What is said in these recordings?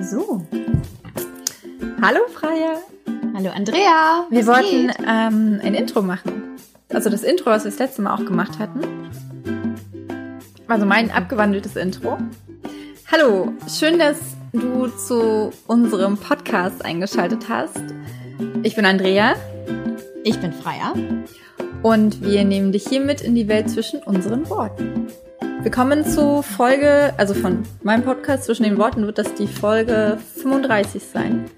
So. Hallo Freya. Hallo Andrea. Wir wollten ähm, ein Intro machen. Also das Intro, was wir das letzte Mal auch gemacht hatten. Also mein abgewandeltes Intro. Hallo, schön, dass du zu unserem Podcast eingeschaltet hast. Ich bin Andrea. Ich bin Freya. Und wir nehmen dich hier mit in die Welt zwischen unseren Worten. Wir kommen zu Folge, also von meinem Podcast zwischen den Worten wird das die Folge 35 sein.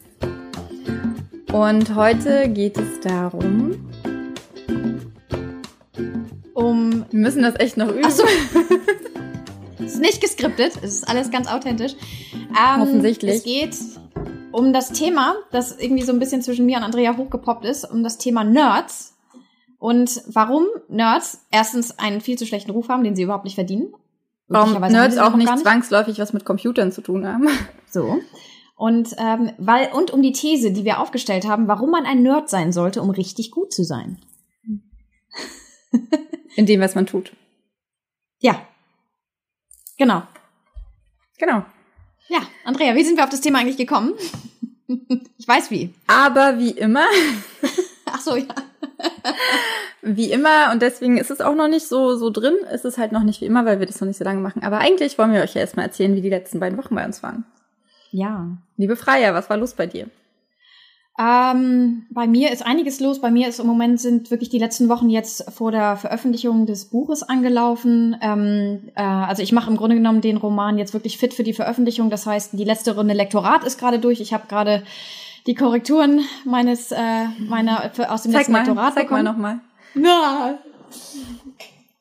Und heute geht es darum, um. Wir müssen das echt noch üben. Ach so. es ist nicht geskriptet, es ist alles ganz authentisch. Ähm, Offensichtlich. Es geht um das Thema, das irgendwie so ein bisschen zwischen mir und Andrea hochgepoppt ist, um das Thema Nerds. Und warum Nerds erstens einen viel zu schlechten Ruf haben, den sie überhaupt nicht verdienen. Warum Nerds auch nicht, nicht zwangsläufig was mit Computern zu tun haben. So. Und ähm, weil und um die These, die wir aufgestellt haben, warum man ein Nerd sein sollte, um richtig gut zu sein. In dem, was man tut. Ja. Genau. Genau. Ja, Andrea, wie sind wir auf das Thema eigentlich gekommen? ich weiß wie. Aber wie immer. Ach so, ja. wie immer, und deswegen ist es auch noch nicht so, so drin, ist es halt noch nicht wie immer, weil wir das noch nicht so lange machen. Aber eigentlich wollen wir euch ja erstmal erzählen, wie die letzten beiden Wochen bei uns waren. Ja. Liebe Freier, was war los bei dir? Ähm, bei mir ist einiges los. Bei mir ist im Moment sind wirklich die letzten Wochen jetzt vor der Veröffentlichung des Buches angelaufen. Ähm, äh, also ich mache im Grunde genommen den Roman jetzt wirklich fit für die Veröffentlichung. Das heißt, die letzte Runde Lektorat ist gerade durch. Ich habe gerade die Korrekturen meines äh, meiner für, aus dem zeig letzten mal, Lektorat zeig bekommen. mal nochmal. Na.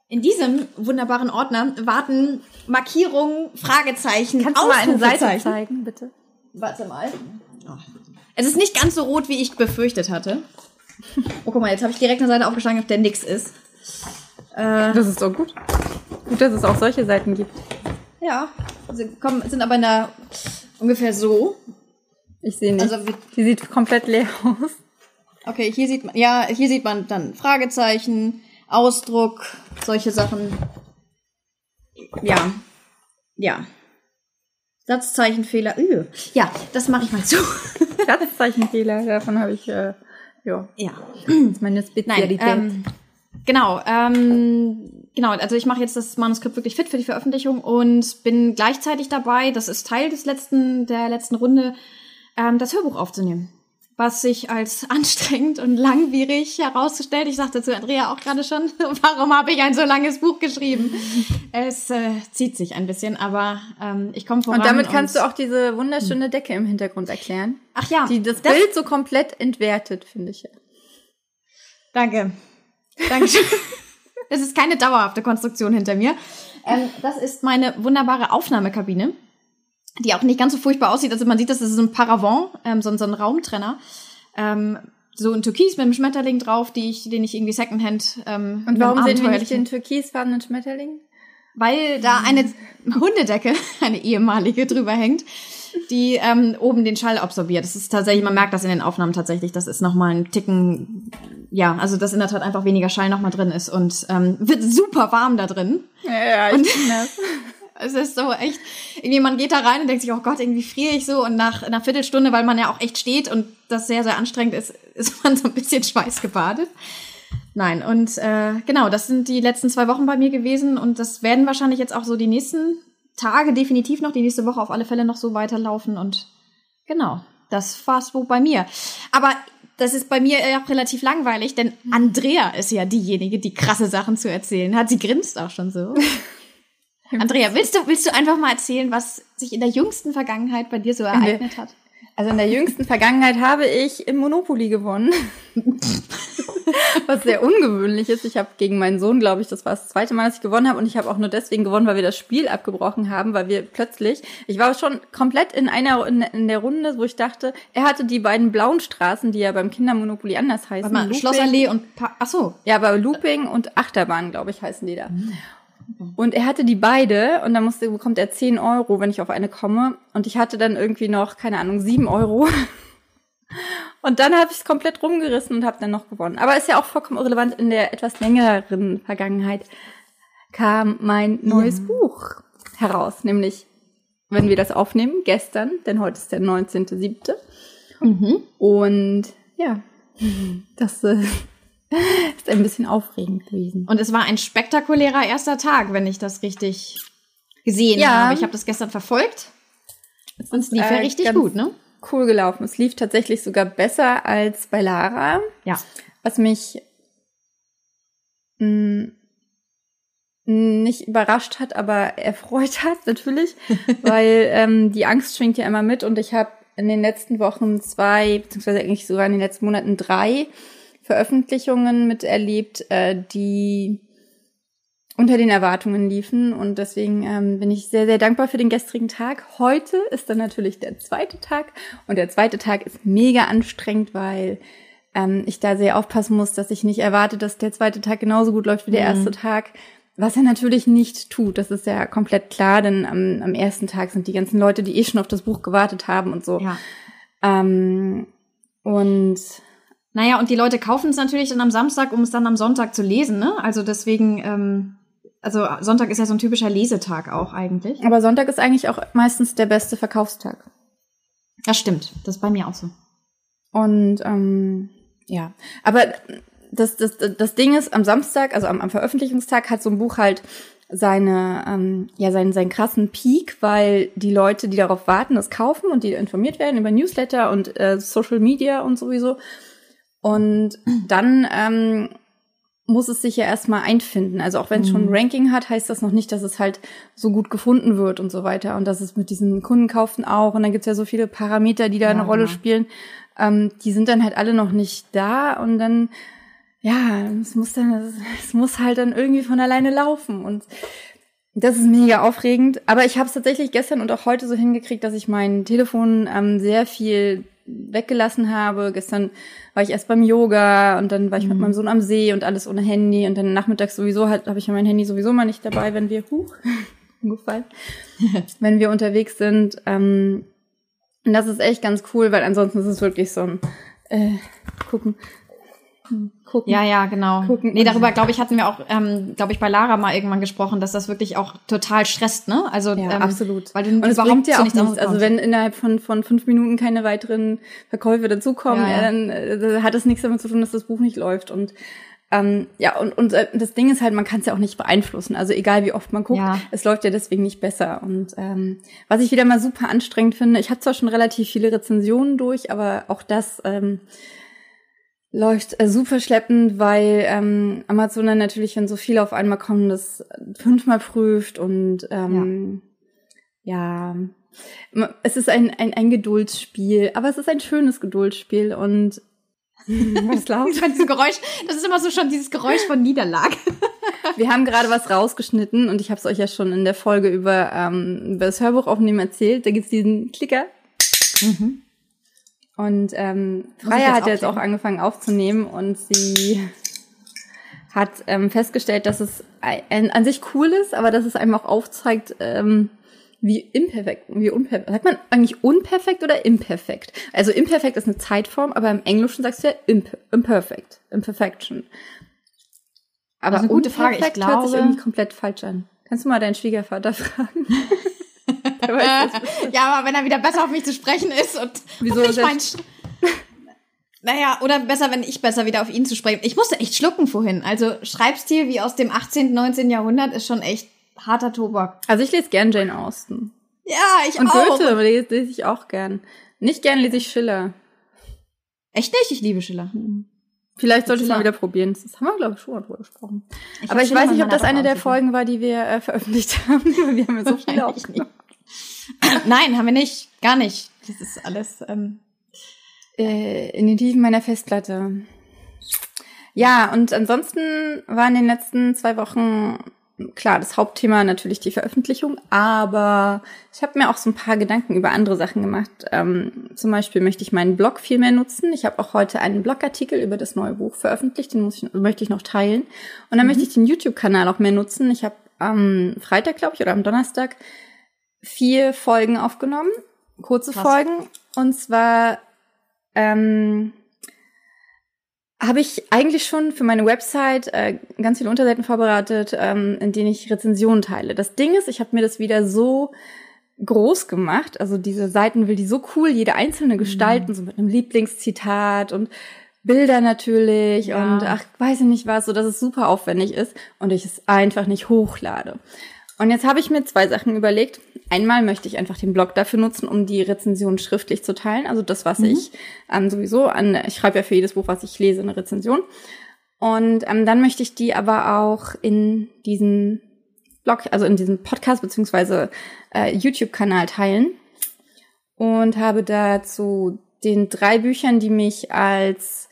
In diesem wunderbaren Ordner warten Markierungen, Fragezeichen, Kannst du mal eine Seite zeigen, bitte? Warte mal. Es ist nicht ganz so rot, wie ich befürchtet hatte. Oh, guck mal, jetzt habe ich direkt eine Seite aufgeschlagen, auf der nix ist. Äh, Das ist doch gut. Gut, dass es auch solche Seiten gibt. ja, sie kommen, sind aber in der ungefähr so. Ich sehe nicht. Also die sieht komplett leer aus. Okay, hier sieht man, ja, hier sieht man dann Fragezeichen, Ausdruck, solche Sachen. Ja, ja. Satzzeichenfehler. Üh. Ja, das mache ich mal zu. Satzzeichenfehler, davon habe ich, äh, ja, ja. das ist meine Nein, Spezialität. ähm, genau, ähm, genau, also ich mache jetzt das Manuskript wirklich fit für die Veröffentlichung und bin gleichzeitig dabei, das ist Teil des letzten, der letzten Runde, ähm, das Hörbuch aufzunehmen. Was sich als anstrengend und langwierig herausstellt. Ich sagte zu Andrea auch gerade schon, warum habe ich ein so langes Buch geschrieben? Es äh, zieht sich ein bisschen, aber ähm, ich komme voran. und damit kannst du auch diese wunderschöne Decke im Hintergrund erklären, Ach ja, die das, Bild so komplett entwertet, finde ich. Danke. Dankeschön. Es ist keine dauerhafte Konstruktion hinter mir. Ähm, das ist meine wunderbare Aufnahmekabine, die auch nicht ganz so furchtbar aussieht. Also man sieht, das ist so ein Paravent, ähm, so, so ein Raumtrenner. Ähm, so ein Türkis mit einem Schmetterling drauf, die ich, den ich irgendwie Secondhand. Ähm, Und warum sehen wir nicht den türkisfarbenen Schmetterling? weil da eine Hundedecke, eine ehemalige, drüber hängt, die ähm, oben den Schall absorbiert. Das ist tatsächlich, man merkt das in den Aufnahmen tatsächlich, das ist nochmal ein Ticken, ja, also dass in der Tat einfach weniger Schall nochmal drin ist und ähm, wird super warm da drin. Ja, ich finde das. Es ist so echt, irgendwie man geht da rein und denkt sich, oh Gott, irgendwie friere ich so und nach einer Viertelstunde, weil man ja auch echt steht und das sehr, sehr anstrengend ist, ist man so ein bisschen schweißgebadet. Nein, und äh, genau, das sind die letzten zwei Wochen bei mir gewesen und das werden wahrscheinlich jetzt auch so die nächsten Tage definitiv noch, die nächste Woche auf alle Fälle noch so weiterlaufen und genau, das war's wohl bei mir. Aber das ist bei mir auch relativ langweilig, denn Andrea ist ja diejenige, die krasse Sachen zu erzählen hat. Sie grinst auch schon so. Andrea, willst du, willst du einfach mal erzählen, was sich in der jüngsten Vergangenheit bei dir so ereignet hat? Also in der jüngsten Vergangenheit habe ich im Monopoly gewonnen. Was sehr ungewöhnlich ist. Ich habe gegen meinen Sohn, glaube ich, das war das zweite Mal, dass ich gewonnen habe. Und ich habe auch nur deswegen gewonnen, weil wir das Spiel abgebrochen haben, weil wir plötzlich, ich war schon komplett in einer in, der Runde, wo ich dachte, er hatte die beiden blauen Straßen, die ja beim Kindermonopoly anders heißen. Warte mal, Looping- Schlossallee und pa Ach so. Ja, aber Looping und Achterbahn, glaube ich, heißen die da. Und er hatte die beide und dann musste, bekommt er 10 Euro, wenn ich auf eine komme. Und ich hatte dann irgendwie noch, keine Ahnung, 7 Euro. Und dann habe ich es komplett rumgerissen und habe dann noch gewonnen. Aber ist ja auch vollkommen irrelevant. In der etwas längeren Vergangenheit kam mein neues Buch heraus, nämlich wenn wir das aufnehmen, gestern, denn heute ist der 19.7. Mhm. Und ja, das äh, ist ein bisschen aufregend gewesen. Und es war ein spektakulärer erster Tag, wenn ich das richtig gesehen Ja. habe. Ich habe das gestern verfolgt. Und es lief ja äh, richtig ganz gut, ne? Cool gelaufen. Es lief tatsächlich sogar besser als bei Lara, Ja. was mich mh, nicht überrascht hat, aber erfreut hat natürlich, weil ähm, die Angst schwingt ja immer mit und ich habe in den letzten Wochen zwei, beziehungsweise eigentlich sogar in den letzten Monaten drei Veröffentlichungen miterlebt, äh, die unter den Erwartungen liefen und deswegen ähm, bin ich sehr, sehr dankbar für den gestrigen Tag. Heute ist dann natürlich der zweite Tag und der zweite Tag ist mega anstrengend, weil ähm, ich da sehr aufpassen muss, dass ich nicht erwarte, dass der zweite Tag genauso gut läuft wie der erste Tag. Was er natürlich nicht tut, das ist ja komplett klar, denn am, am ersten Tag sind die ganzen Leute, die eh schon auf das Buch gewartet haben und so. Ja. Ähm, und Naja, und die Leute kaufen es natürlich dann am Samstag, um es dann am Sonntag zu lesen, ne? Also deswegen, ähm, also Sonntag ist ja so ein typischer Lesetag auch eigentlich. aber Sonntag ist eigentlich auch meistens der beste Verkaufstag. Das stimmt. Das ist bei mir auch so. Und ähm, ja, aber das, das, das Ding ist, am Samstag, also am, am Veröffentlichungstag, hat so ein Buch halt seine, ähm, ja, seinen, seinen krassen Peak, weil die Leute, die darauf warten, das kaufen und die informiert werden über Newsletter und äh, Social Media und sowieso. Und dann ähm, muss es sich ja erstmal einfinden. Also auch wenn es schon ein Ranking hat, heißt das noch nicht, dass es halt so gut gefunden wird und so weiter. Und das ist mit diesen Kundenkaufen auch. Und dann gibt's ja so viele Parameter, die da Ja, eine Rolle genau. spielen. Ähm, die sind dann halt alle noch nicht da. Und dann, ja, es muss dann, es muss halt dann irgendwie von alleine laufen. Und das ist mega aufregend. Aber ich habe es tatsächlich gestern und auch heute so hingekriegt, dass ich mein Telefon ähm, sehr viel weggelassen habe. Gestern war ich erst beim Yoga und dann war ich mit meinem Sohn am See und alles ohne Handy und dann nachmittags sowieso halt habe ich ja mein Handy sowieso mal nicht dabei, wenn wir huch, umgefallen, wenn wir unterwegs sind. Ähm, und das ist echt ganz cool, weil ansonsten ist es wirklich so ein äh, gucken, gucken. Ja, ja, genau. Gucken. Nee, darüber, glaube ich, hatten wir auch, ähm, glaube ich, bei Lara mal irgendwann gesprochen, dass das wirklich auch total stresst, ne? Also, Ja, ähm, absolut. Weil du und es überhaupt bringt ja auch nichts nichts. Also wenn innerhalb von, von fünf Minuten keine weiteren Verkäufe dazukommen, Ja, ja. dann äh, hat es nichts damit zu tun, dass das Buch nicht läuft. Und ähm, ja, und, und äh, das Ding ist halt, man kann es ja auch nicht beeinflussen. Also egal wie oft man guckt, Ja. es läuft ja deswegen nicht besser. Und ähm, was ich wieder mal super anstrengend finde, ich habe zwar schon relativ viele Rezensionen durch, aber auch das ähm, läuft äh, super schleppend, weil ähm, Amazon dann natürlich, wenn so viele auf einmal kommen, das fünfmal prüft und ähm, ja. Ma- es ist ein, ein, ein Geduldsspiel, aber es ist ein schönes Geduldsspiel und was? Ich fand dieses Geräusch, das ist immer so schon dieses Geräusch von Niederlage. Wir haben gerade was rausgeschnitten und ich habe es euch ja schon in der Folge über, ähm, über das Hörbuch aufnehmen erzählt. Da gibt's diesen Klicker. Und ähm, Freya hat jetzt auch angefangen aufzunehmen und sie hat ähm, festgestellt, dass es ein, an sich cool ist, aber dass es einem auch aufzeigt, ähm, wie imperfekt, wie unperfekt. Sagt man eigentlich unperfekt oder imperfekt? Also imperfekt ist eine Zeitform, aber im Englischen sagst du ja imp imperfect, imperfection. Aber Das ist eine gute Frage. Ich unperfekt hört sich glaube- irgendwie komplett falsch an. Kannst du mal deinen Schwiegervater fragen? Das. ja, aber wenn er wieder besser auf mich zu sprechen ist und, Wieso und ich mein, Naja, oder besser, wenn ich besser wieder auf ihn zu sprechen. Ich musste echt schlucken vorhin. Also Schreibstil wie aus dem 18., 19. Jahrhundert ist schon echt harter Tobak. Also ich lese gern Jane Austen. Ja, ich Und auch. Goethe lese, lese ich auch gern. Nicht gern lese ich Schiller. Echt nicht? Ich liebe Schiller. Vielleicht sollte ich mal wieder probieren. Das haben wir, glaube ich, schon mal drüber gesprochen. Ich Aber ich weiß nicht, ob das eine der Folgen war, die wir äh, veröffentlicht haben. wir haben ja so viele aufgenommen. Nein, haben wir nicht. Gar nicht. Das ist alles. Ähm, Äh, in den Tiefen meiner Festplatte. Ja, und ansonsten war in den letzten zwei Wochen klar das Hauptthema natürlich die Veröffentlichung, aber ich habe mir auch so ein paar Gedanken über andere Sachen gemacht. Ähm, zum Beispiel möchte ich meinen Blog viel mehr nutzen. Ich habe auch heute einen Blogartikel über das neue Buch veröffentlicht, den muss ich, möchte ich noch teilen. Und dann möchte ich den YouTube-Kanal auch mehr nutzen. Ich habe am Freitag, glaube ich, oder am Donnerstag vier Folgen aufgenommen, kurze Krass. Folgen. Und zwar ähm, habe ich eigentlich schon für meine Website äh, ganz viele Unterseiten vorbereitet, ähm, in denen ich Rezensionen teile. Das Ding ist, ich habe mir das wieder so groß gemacht. Also diese Seiten will die so cool, jede einzelne gestalten, mhm. so mit einem Lieblingszitat und Bilder natürlich ja. und ach, weiß ich nicht was, so dass es super aufwendig ist und ich es einfach nicht hochlade. Und jetzt habe ich mir zwei Sachen überlegt. Einmal möchte ich einfach den Blog dafür nutzen, um die Rezension schriftlich zu teilen. Also das, was mhm. ich ähm, sowieso an, ich schreibe ja für jedes Buch, was ich lese, eine Rezension. Und ähm, dann möchte ich die aber auch in diesen Blog, also in diesem Podcast beziehungsweise äh, YouTube-Kanal teilen. Und habe dazu den drei Büchern, die mich als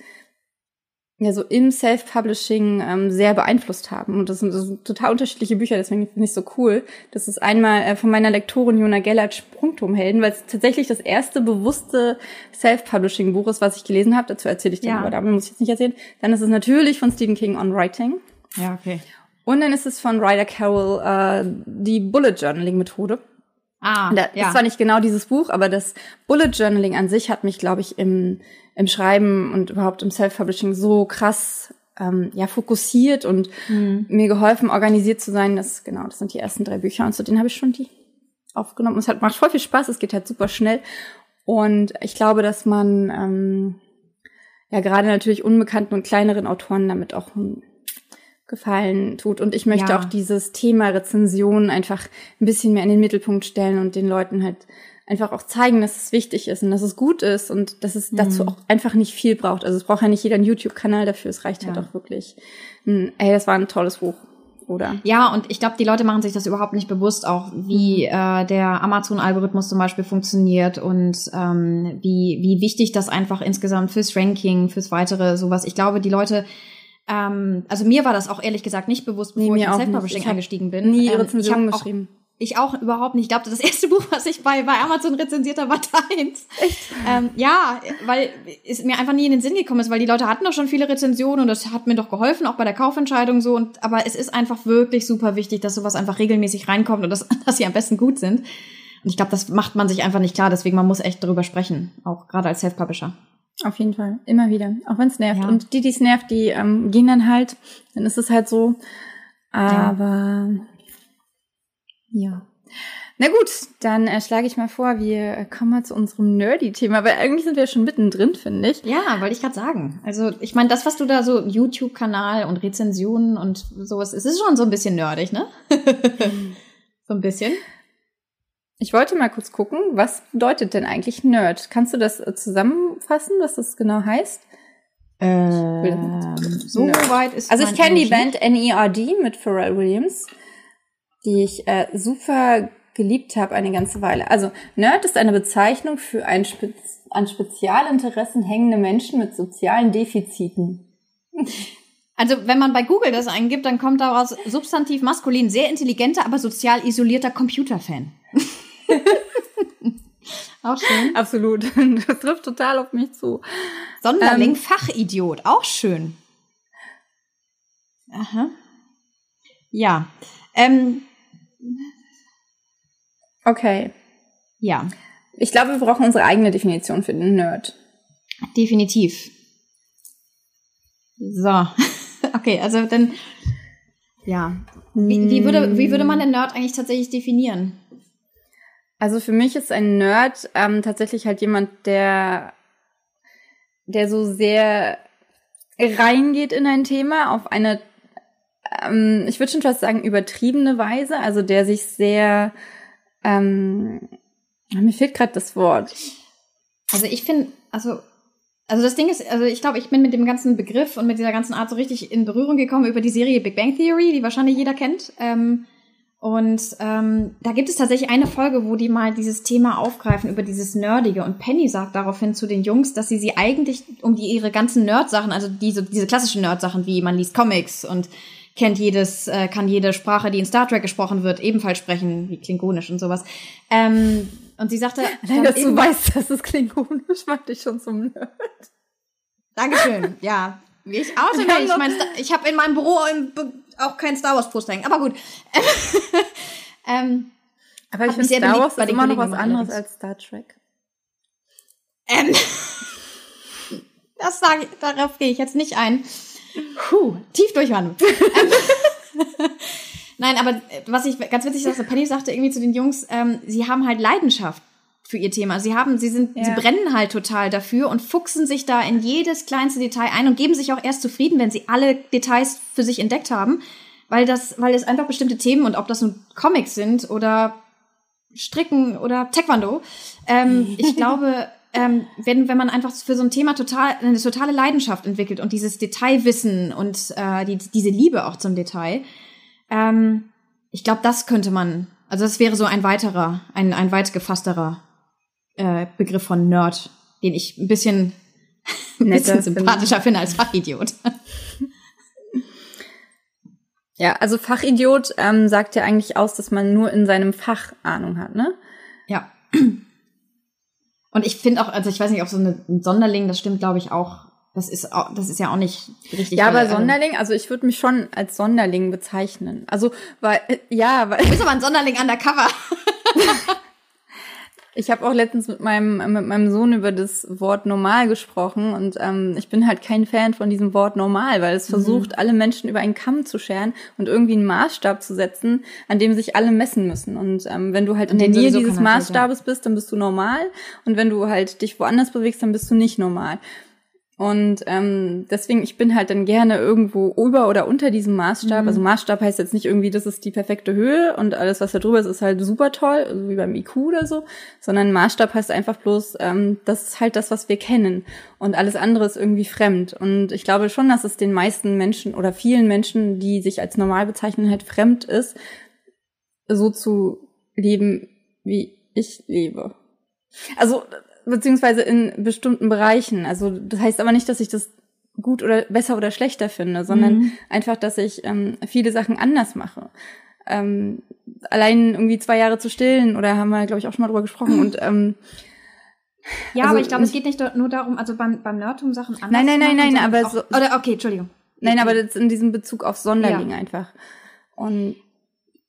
ja so im Self-Publishing ähm, sehr beeinflusst haben. Und das sind, das sind total unterschiedliche Bücher, deswegen finde ich es so cool. Das ist einmal äh, von meiner Lektorin Jona Gellert Sprungturmhelden, weil es tatsächlich das erste bewusste Self-Publishing-Buch ist, was ich gelesen habe. Dazu erzähle ich dir ja. aber, da muss ich jetzt nicht erzählen. Dann ist es natürlich von Stephen King on Writing. Ja, okay. Und dann ist es von Ryder Carroll äh, die Bullet Journaling Methode. Ah, da, ja. Das war nicht genau dieses Buch, aber das Bullet Journaling an sich hat mich, glaube ich, im im Schreiben und überhaupt im Self-Publishing so krass ähm, ja fokussiert und mhm. mir geholfen, organisiert zu sein. Das genau, das sind die ersten drei Bücher und zu denen habe ich schon die aufgenommen. Es hat macht voll viel Spaß. Es geht halt super schnell und ich glaube, dass man ähm, ja gerade natürlich unbekannten und kleineren Autoren damit auch Gefallen tut. Und ich möchte ja. auch dieses Thema Rezension einfach ein bisschen mehr in den Mittelpunkt stellen und den Leuten halt einfach auch zeigen, dass es wichtig ist und dass es gut ist und dass es dazu mhm. auch einfach nicht viel braucht. Also es braucht ja nicht jeder einen YouTube-Kanal dafür, es reicht halt ja. halt auch wirklich. Hm, ey, das war ein tolles Buch. Oder? Ja, und ich glaube, die Leute machen sich das überhaupt nicht bewusst, auch wie mhm. äh, der Amazon-Algorithmus zum Beispiel funktioniert und ähm, wie, wie wichtig das einfach insgesamt fürs Ranking, fürs weitere sowas. Ich glaube, die Leute ähm, also mir war das auch ehrlich gesagt nicht bewusst, bevor nee, ich in Self-Publishing eingestiegen bin. Nie ähm, Rezension geschrieben. Ich auch überhaupt nicht. Ich glaube, das erste Buch, was ich bei, bei Amazon rezensiert habe, war deins. Echt? Ähm, ja, weil es mir einfach nie in den Sinn gekommen ist, weil die Leute hatten doch schon viele Rezensionen und das hat mir doch geholfen, auch bei der Kaufentscheidung so. Und, aber es ist einfach wirklich super wichtig, dass sowas einfach regelmäßig reinkommt und dass, dass sie am besten gut sind. Und ich glaube, das macht man sich einfach nicht klar. Deswegen, man muss echt darüber sprechen, auch gerade als Self-Publisher. Auf jeden Fall, immer wieder, auch wenn es nervt. Ja. Und die, die es nervt, die ähm, gehen dann halt, dann ist es halt so. Aber ja. Ja. Na gut, dann äh, schlage ich mal vor, wir kommen mal zu unserem Nerdy-Thema, weil eigentlich sind wir schon mittendrin, finde ich. Ja, wollte ich gerade sagen. Also ich meine, das, was du da so YouTube-Kanal und Rezensionen und sowas, es ist schon so ein bisschen nerdig, ne? so ein bisschen. Ich wollte mal kurz gucken, was bedeutet denn eigentlich Nerd? Kannst du das äh, zusammenfassen, was das genau heißt? Ähm, so Nerd. weit ist Also ich kenne die Band NERD mit Pharrell Williams die ich äh, super geliebt habe eine ganze Weile. Also Nerd ist eine Bezeichnung für ein Spez an Spezialinteressen hängende Menschen mit sozialen Defiziten. Also wenn man bei Google das eingibt, dann kommt daraus substantiv maskulin, sehr intelligenter, aber sozial isolierter Computerfan. auch schön. Absolut. Das trifft total auf mich zu. Sonderling, ähm, Fachidiot, auch schön. Aha. Ja. Ähm, Okay. Ja. Ich glaube, wir brauchen unsere eigene Definition für den Nerd. Definitiv. So. okay, also dann, ja. Wie, wie, würde, wie würde man den Nerd eigentlich tatsächlich definieren? Also für mich ist ein Nerd ähm, tatsächlich halt jemand, der, der so sehr reingeht in ein Thema auf eine ähm, ich würde schon fast sagen, übertriebene Weise, also der sich sehr, ähm, mir fehlt gerade das Wort. Also ich finde, also also das Ding ist, also ich glaube, ich bin mit dem ganzen Begriff und mit dieser ganzen Art so richtig in Berührung gekommen über die Serie Big Bang Theory, die wahrscheinlich jeder kennt. Ähm, und ähm, da gibt es tatsächlich eine Folge, wo die mal dieses Thema aufgreifen über dieses Nerdige. Und Penny sagt daraufhin zu den Jungs, dass sie sie eigentlich um die ihre ganzen Nerd-Sachen, also diese, diese klassischen Nerd-Sachen wie man liest Comics und kennt jedes, äh, kann jede Sprache, die in Star Trek gesprochen wird, ebenfalls sprechen, wie Klingonisch und sowas. Ähm, und sie sagte, Nein, dass du weißt, dass es Klingonisch macht dich schon zum Nerd. Dankeschön, ja. Ich oute mich. Ich, mein, ich habe in meinem Büro auch kein Star Wars Poster hängen, aber gut. ähm, aber ich finde Star Wars ist immer noch was anderes als Star Trek. Ähm, das sage ich, darauf gehe ich jetzt nicht ein. Puh, tief durchwandern. Nein, aber was ich ganz witzig sagte, Penny sagte irgendwie zu den Jungs, ähm, sie haben halt Leidenschaft für ihr Thema. Sie haben, sie sind, ja. sie brennen halt total dafür und fuchsen sich da in jedes kleinste Detail ein und geben sich auch erst zufrieden, wenn sie alle Details für sich entdeckt haben, weil das, weil es einfach bestimmte Themen und ob das nun Comics sind oder Stricken oder Taekwondo, ähm, ich glaube, ähm, wenn, wenn man einfach für so ein Thema total eine totale Leidenschaft entwickelt und dieses Detailwissen und äh, die, diese Liebe auch zum Detail, ähm, ich glaube, das könnte man, also das wäre so ein weiterer, ein, ein weit gefassterer äh, Begriff von Nerd, den ich ein bisschen, ein bisschen sympathischer finde als Fachidiot. Ja, also Fachidiot ähm, sagt ja eigentlich aus, dass man nur in seinem Fach Ahnung hat, ne? Ja. Und ich finde auch, also ich weiß nicht, ob so eine, ein Sonderling, das stimmt, glaube ich, auch. Das ist, auch, das ist ja auch nicht richtig. Ja, aber äh, Sonderling, also ich würde mich schon als Sonderling bezeichnen. Also, weil, äh, ja, weil. Du bist aber ein Sonderling undercover. Ich habe auch letztens mit meinem, mit meinem Sohn über das Wort normal gesprochen und ähm, ich bin halt kein Fan von diesem Wort normal, weil es mhm. versucht, alle Menschen über einen Kamm zu scheren und irgendwie einen Maßstab zu setzen, an dem sich alle messen müssen. Und ähm, wenn du halt in der Nähe dieses Maßstabes bist, dann bist du normal und wenn du halt dich woanders bewegst, dann bist du nicht normal. Und ähm, deswegen, ich bin halt dann gerne irgendwo über oder unter diesem Maßstab. Mhm. Also Maßstab heißt jetzt nicht irgendwie, das ist die perfekte Höhe und alles, was da drüber ist, ist halt super toll, also wie beim IQ oder so, sondern Maßstab heißt einfach bloß, ähm, das ist halt das, was wir kennen. Und alles andere ist irgendwie fremd. Und ich glaube schon, dass es den meisten Menschen oder vielen Menschen, die sich als normal bezeichnen, halt fremd ist, so zu leben, wie ich lebe. Also beziehungsweise in bestimmten Bereichen. Also das heißt aber nicht, dass ich das gut oder besser oder schlechter finde, sondern mhm. einfach, dass ich ähm, viele Sachen anders mache. Ähm, allein irgendwie zwei Jahre zu stillen oder haben wir, glaube ich, auch schon mal drüber gesprochen und ähm, ja, also, aber ich glaube, es geht nicht nur darum, also beim, beim Nerdtum Sachen anders Nein, nein, nein, nein, aber auch, so. Oder okay, Entschuldigung. Nein, aber das in diesem Bezug auf Sonderling ja. einfach. Und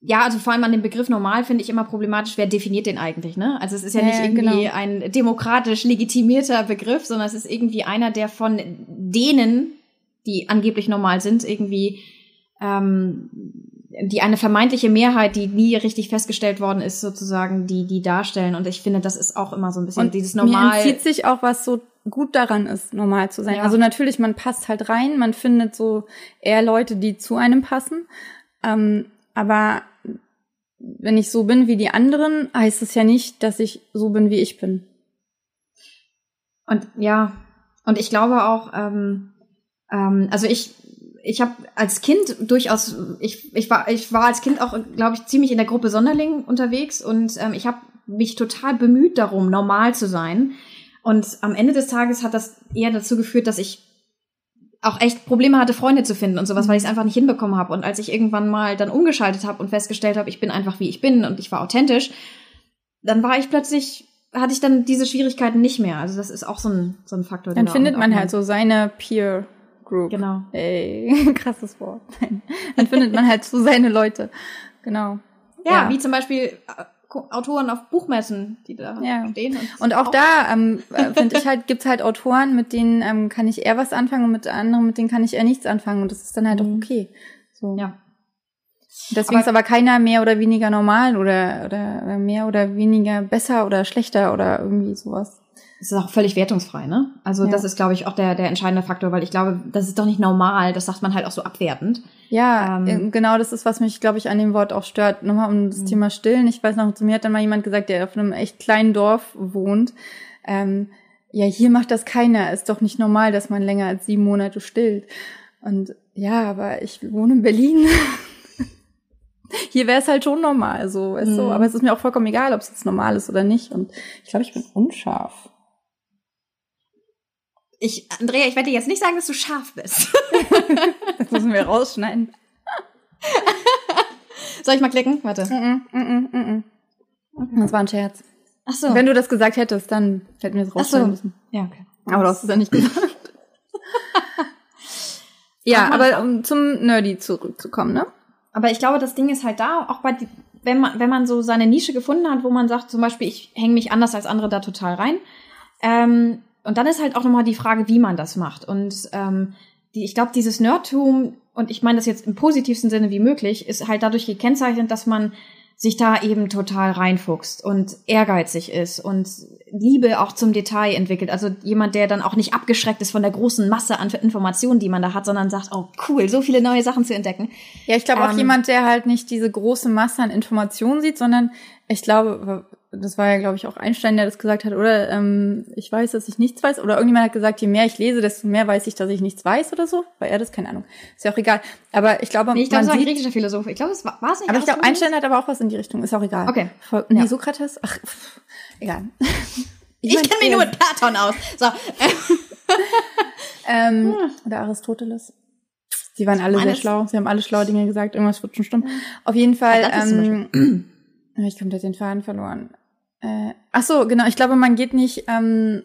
ja, also vor allem an dem Begriff normal finde ich immer problematisch, wer definiert den eigentlich, ne? Also es ist ja, ja nicht irgendwie genau. ein demokratisch legitimierter Begriff, sondern es ist irgendwie einer, der von denen, die angeblich normal sind, irgendwie ähm, die eine vermeintliche Mehrheit, die nie richtig festgestellt worden ist, sozusagen, die die darstellen. Und ich finde, das ist auch immer so ein bisschen und dieses normal. Mir entzieht sich auch, was so gut daran ist, normal zu sein. Ja. Also natürlich, man passt halt rein, man findet so eher Leute, die zu einem passen. Ähm, aber wenn ich so bin wie die anderen, heißt es ja nicht, dass ich so bin, wie ich bin. Und ja, und ich glaube auch, ähm, ähm, also ich, ich habe als Kind durchaus, ich, ich war, ich war als Kind auch, glaube ich, ziemlich in der Gruppe Sonderling unterwegs und ähm, ich habe mich total bemüht darum, normal zu sein. Und am Ende des Tages hat das eher dazu geführt, dass ich auch echt Probleme hatte, Freunde zu finden und sowas, weil ich es einfach nicht hinbekommen habe. Und als ich irgendwann mal dann umgeschaltet habe und festgestellt habe, ich bin einfach wie ich bin und ich war authentisch, dann war ich plötzlich, hatte ich dann diese Schwierigkeiten nicht mehr. Also das ist auch so ein, so ein Faktor. Dann findet man halt so seine Peer Group. Genau. Ey, krasses Wort. Dann findet man halt so seine Leute. Genau. Ja, ja, wie zum Beispiel Autoren auf Buchmessen, die da ja. stehen. Und, und auch, auch, da ähm, äh, finde ich halt, gibt's halt Autoren, mit denen ähm, kann ich eher was anfangen und mit anderen, mit denen kann ich eher nichts anfangen. Und das ist dann halt mhm. auch okay. So. Ja. Deswegen aber, ist aber keiner mehr oder weniger normal oder, oder mehr oder weniger besser oder schlechter oder irgendwie sowas es ist auch völlig wertungsfrei, ne? Also ja. das ist, glaube ich, auch der, der entscheidende Faktor, weil ich glaube, das ist doch nicht normal. Das sagt man halt auch so abwertend. Ja, ähm, genau, das ist, was mich, glaube ich, an dem Wort auch stört. Nochmal um das mhm. Thema Stillen. Ich weiß noch, zu mir hat dann mal jemand gesagt, der auf einem echt kleinen Dorf wohnt. Ähm, ja, hier macht das keiner. Ist doch nicht normal, dass man länger als sieben Monate stillt. Und ja, aber ich wohne in Berlin. Hier wäre es halt schon normal, so, weißt mhm. du. Aber es ist mir auch vollkommen egal, ob es jetzt normal ist oder nicht. Und ich glaube, ich bin unscharf. Ich, Andrea, ich werde dir jetzt nicht sagen, dass du scharf bist. das müssen wir rausschneiden. Soll ich mal klicken? Warte. Mm -mm, mm mm Das war ein Scherz. Ach so. Wenn du das gesagt hättest, dann hätten wir es rausschneiden so. müssen. Ja, okay. Aber du hast es ja nicht gesagt. ja, aber um zum Nerdy zurückzukommen, ne? Aber ich glaube, das Ding ist halt da, auch bei, wenn man, wenn man so seine Nische gefunden hat, wo man sagt, zum Beispiel, ich hänge mich anders als andere da total rein, ähm, und dann ist halt auch nochmal die Frage, wie man das macht. Und ähm, die, ich glaube, dieses Nerdtum, und ich meine das jetzt im positivsten Sinne wie möglich, ist halt dadurch gekennzeichnet, dass man sich da eben total reinfuchst und ehrgeizig ist und Liebe auch zum Detail entwickelt. Also jemand, der dann auch nicht abgeschreckt ist von der großen Masse an Informationen, die man da hat, sondern sagt, oh cool, so viele neue Sachen zu entdecken. Ja, ich glaube auch ähm, jemand, der halt nicht diese große Masse an Informationen sieht, sondern ich glaube, das war ja, glaube ich, auch Einstein, der das gesagt hat, oder ähm, ich weiß, dass ich nichts weiß, oder irgendjemand hat gesagt, je mehr ich lese, desto mehr weiß ich, dass ich nichts weiß oder so. War er das? Keine Ahnung. Ist ja auch egal. Aber ich glaube, nee, ich glaube, es war ein griechischer Philosoph. Ich glaube, es war, es nicht. Aber ich glaube, Einstein hat aber auch was in die Richtung. Ist auch egal. Okay. Voll, nee, ja. Sokrates? Ach, pff, egal. Ich, kenne mich nur mit Platon aus. So. ähm, oder Aristoteles. Sie waren alle sehr schlau. Sie haben alle schlaue Dinge gesagt. Irgendwas wird schon stimmen. Auf jeden Fall. Ähm, ich komplett den Faden verloren. Äh, ach so, genau. Ich glaube, man geht nicht ähm,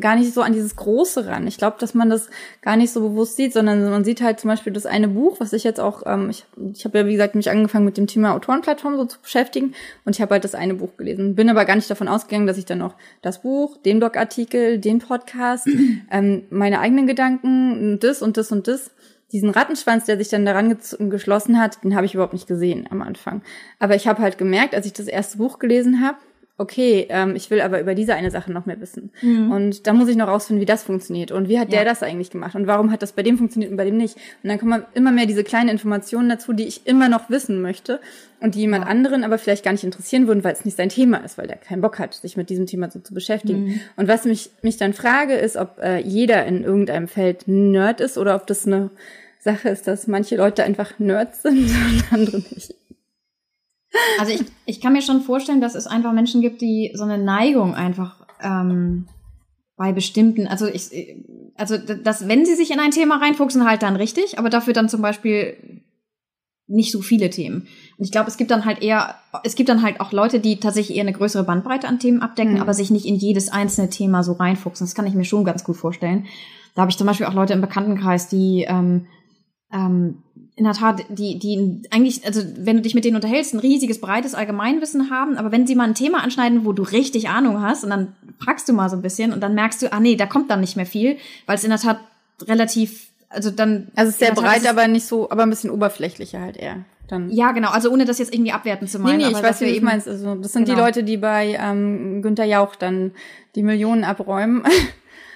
gar nicht so an dieses Große ran. Ich glaube, dass man das gar nicht so bewusst sieht, sondern man sieht halt zum Beispiel das eine Buch, was ich jetzt auch, ähm, ich, ich habe ja wie gesagt mich angefangen mit dem Thema Autorenplattform so zu beschäftigen und ich habe halt das eine Buch gelesen. Bin aber gar nicht davon ausgegangen, dass ich dann noch das Buch, den Blogartikel, den Podcast, ähm, meine eigenen Gedanken, das und das und das diesen Rattenschwanz, der sich dann daran geschlossen hat, den habe ich überhaupt nicht gesehen am Anfang. Aber ich habe halt gemerkt, als ich das erste Buch gelesen habe, okay, ähm, ich will aber über diese eine Sache noch mehr wissen. Mhm. Und da muss ich noch rausfinden, wie das funktioniert und wie hat ja. der das eigentlich gemacht und warum hat das bei dem funktioniert und bei dem nicht. Und dann kommen immer mehr diese kleinen Informationen dazu, die ich immer noch wissen möchte und die jemand ja. anderen aber vielleicht gar nicht interessieren würden, weil es nicht sein Thema ist, weil der keinen Bock hat, sich mit diesem Thema so zu beschäftigen. Mhm. Und was mich, mich dann frage, ist, ob äh, jeder in irgendeinem Feld Nerd ist oder ob das eine Sache ist, dass manche Leute einfach Nerds sind und andere nicht. Also ich, ich kann mir schon vorstellen, dass es einfach Menschen gibt, die so eine Neigung einfach ähm, bei bestimmten, also ich, also dass wenn sie sich in ein Thema reinfuchsen, halt dann richtig, aber dafür dann zum Beispiel nicht so viele Themen. Und ich glaube, es gibt dann halt eher, es gibt dann halt auch Leute, die tatsächlich eher eine größere Bandbreite an Themen abdecken, mhm. aber sich nicht in jedes einzelne Thema so reinfuchsen. Das kann ich mir schon ganz gut vorstellen. Da habe ich zum Beispiel auch Leute im Bekanntenkreis, die ähm, ähm, in der Tat, die, die eigentlich, also wenn du dich mit denen unterhältst, ein riesiges, breites Allgemeinwissen haben, aber wenn sie mal ein Thema anschneiden, wo du richtig Ahnung hast, und dann fragst du mal so ein bisschen und dann merkst du, ah nee, da kommt dann nicht mehr viel, weil es in der Tat relativ, also dann. Also es ist sehr breit, ist aber nicht so, aber ein bisschen oberflächlicher halt eher. Dann. Ja, genau, also ohne das jetzt irgendwie abwerten zu meinen. Nee, nee, ich weiß, wie du meinst. Also das sind genau. die Leute, die bei ähm, Günther Jauch dann die Millionen abräumen.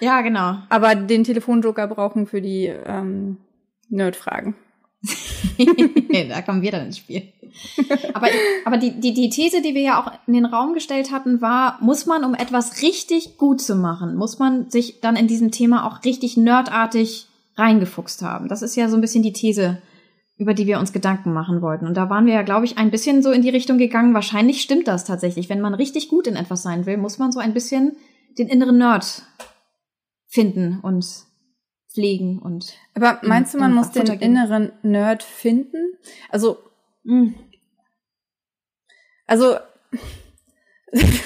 Ja, genau. aber den Telefonjoker brauchen für die ähm, Nerdfragen. da kommen wir dann ins Spiel. Aber, aber die, die, die These, die wir ja auch in den Raum gestellt hatten, war, muss man, um etwas richtig gut zu machen, muss man sich dann in diesem Thema auch richtig nerdartig reingefuchst haben. Das ist ja so ein bisschen die These, über die wir uns Gedanken machen wollten. Und da waren wir ja, glaube ich, ein bisschen so in die Richtung gegangen. Wahrscheinlich stimmt das tatsächlich. Wenn man richtig gut in etwas sein will, muss man so ein bisschen den inneren Nerd finden und pflegen und. Aber meinst du, man muss den geben? inneren Nerd finden? Also, mh. Hm. also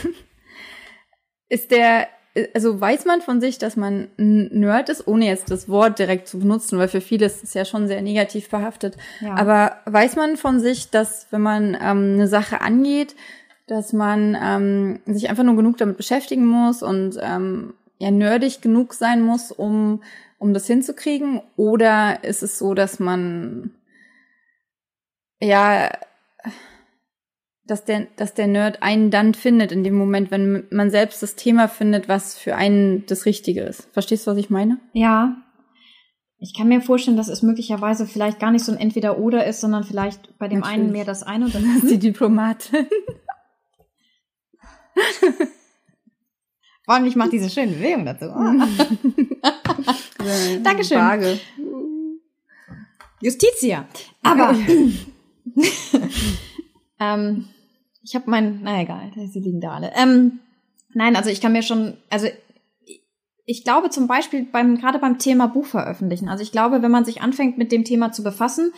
ist der, also weiß man von sich, dass man ein Nerd ist, ohne jetzt das Wort direkt zu benutzen, weil für viele ist es ja schon sehr negativ behaftet. Ja. Aber weiß man von sich, dass wenn man ähm, eine Sache angeht, dass man ähm, sich einfach nur genug damit beschäftigen muss und ähm, ja nerdig genug sein muss, um um das hinzukriegen? Oder ist es so, dass man ja, dass der, dass der Nerd einen dann findet in dem Moment, wenn man selbst das Thema findet, was für einen das Richtige ist. Verstehst du, was ich meine? Ja. Ich kann mir vorstellen, dass es möglicherweise vielleicht gar nicht so ein Entweder-Oder ist, sondern vielleicht bei dem Natürlich. einen mehr das eine und dann ist die Diplomatin. Vor allem, ich mache diese schöne Bewegung dazu. Dankeschön. Frage. Justitia. Aber ähm, ich habe mein, na egal, sie liegen da alle. Ähm, nein, also ich kann mir schon, also ich glaube zum Beispiel beim gerade beim Thema Buch veröffentlichen. Also ich glaube, wenn man sich anfängt mit dem Thema zu befassen,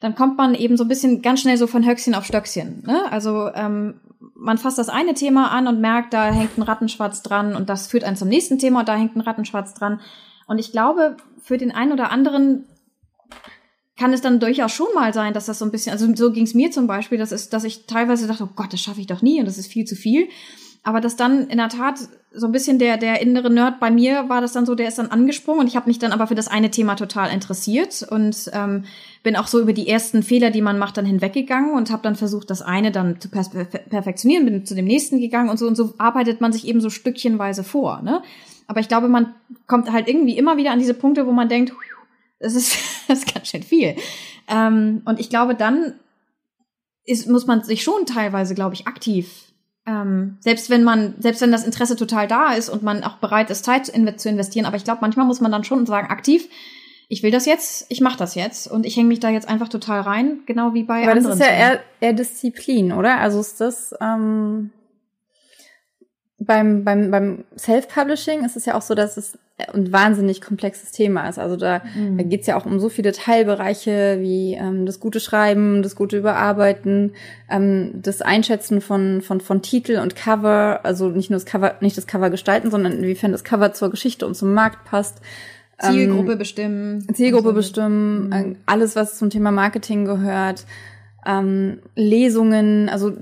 dann kommt man eben so ein bisschen ganz schnell so von Höchstchen auf Stöckchen. Ne? Also ähm, man fasst das eine Thema an und merkt, da hängt ein Rattenschwarz dran und das führt einen zum nächsten Thema und da hängt ein Rattenschwarz dran. Und ich glaube, für den einen oder anderen kann es dann durchaus schon mal sein, dass das so ein bisschen, also so ging es mir zum Beispiel, dass, ist, dass ich teilweise dachte, oh Gott, das schaffe ich doch nie und das ist viel zu viel. aber das dann in der Tat so ein bisschen der, der innere Nerd bei mir war das dann so, der ist dann angesprungen und ich habe mich dann aber für das eine Thema total interessiert und ähm, bin auch so über die ersten Fehler, die man macht, dann hinweggegangen und habe dann versucht, das eine dann zu perfektionieren, bin zu dem nächsten gegangen und so und so arbeitet man sich eben so stückchenweise vor. Ne? Aber ich glaube, man kommt halt irgendwie immer wieder an diese Punkte, wo man denkt, das ist, das ist ganz schön viel. Ähm, und ich glaube, dann ist, muss man sich schon teilweise, glaube ich, aktiv ähm, selbst wenn man, selbst wenn das Interesse total da ist und man auch bereit ist, Zeit zu investieren, aber ich glaube, manchmal muss man dann schon sagen, aktiv, ich will das jetzt, ich mache das jetzt und ich hänge mich da jetzt einfach total rein, genau wie bei aber anderen. Aber das ist ja eher, eher Disziplin, oder? Also ist das ähm, beim, beim, beim Self-Publishing ist es ja auch so, dass es ein wahnsinnig komplexes Thema ist. Also da, mhm. da geht es ja auch um so viele Teilbereiche wie ähm, das gute Schreiben, das gute Überarbeiten, ähm, das Einschätzen von, von, von Titel und Cover, also nicht nur das Cover, nicht das Cover gestalten, sondern inwiefern das Cover zur Geschichte und zum Markt passt. Zielgruppe ähm, bestimmen. Zielgruppe so. bestimmen, mhm. alles, was zum Thema Marketing gehört ähm, Lesungen, also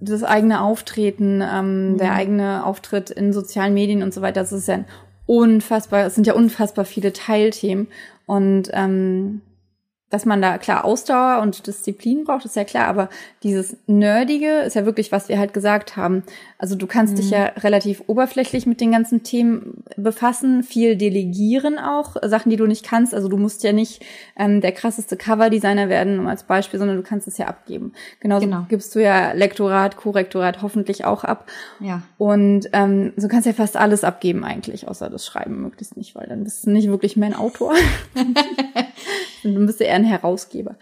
das eigene Auftreten, ähm, mhm. der eigene Auftritt in sozialen Medien und so weiter, das ist ja unfassbar, es sind ja unfassbar viele Teilthemen und ähm, dass man da klar Ausdauer und Disziplin braucht, ist ja klar, aber dieses Nerdige ist ja wirklich, was wir halt gesagt haben. Also du kannst mhm. dich ja relativ oberflächlich mit den ganzen Themen befassen, viel delegieren auch, Sachen, die du nicht kannst. Also du musst ja nicht ähm, der krasseste Coverdesigner werden, um als Beispiel, sondern du kannst es ja abgeben. Genauso genau. gibst du ja Lektorat, Korrektorat hoffentlich auch ab. Ja. Und ähm, so kannst ja fast alles abgeben eigentlich, außer das Schreiben möglichst nicht, weil dann bist du nicht wirklich mehr ein Autor. Du bist ja eher ein Herausgeber.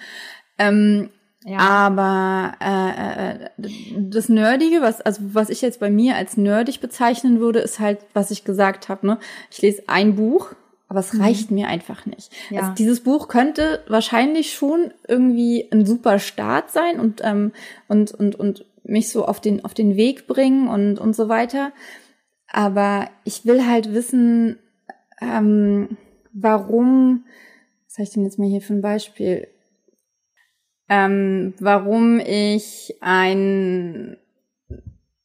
Ähm, ja. Aber äh, äh, das Nerdige, was also was ich jetzt bei mir als nerdig bezeichnen würde, ist halt, was ich gesagt habe. Ne, ich lese ein Buch, aber es mhm. reicht mir einfach nicht. Ja. Also dieses Buch könnte wahrscheinlich schon irgendwie ein super Start sein und ähm, und und und mich so auf den auf den Weg bringen und und so weiter. Aber ich will halt wissen, ähm, warum was habe ich denn jetzt mal hier für ein Beispiel? Ähm, warum ich ein,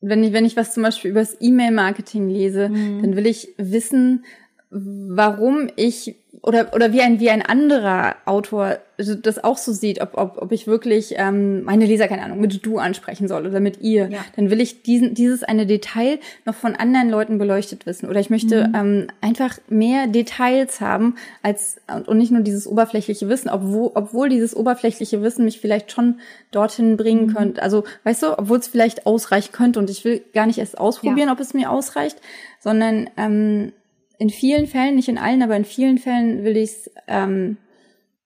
wenn ich, wenn ich was zum Beispiel übers E-Mail-Marketing lese, mhm. dann will ich wissen, warum ich oder oder wie ein wie ein anderer Autor das auch so sieht, ob ob, ob ich wirklich ähm, meine Leser keine Ahnung mit du ansprechen soll oder mit ihr, ja. dann will ich diesen dieses eine Detail noch von anderen Leuten beleuchtet wissen oder ich möchte mhm. ähm, einfach mehr Details haben als und, und nicht nur dieses oberflächliche Wissen, obwohl obwohl dieses oberflächliche Wissen mich vielleicht schon dorthin bringen mhm. könnte. Also weißt du, obwohl es vielleicht ausreichen könnte und ich will gar nicht erst ausprobieren, ja. ob es mir ausreicht, sondern ähm, in vielen Fällen, nicht in allen, aber in vielen Fällen will ich es, ähm,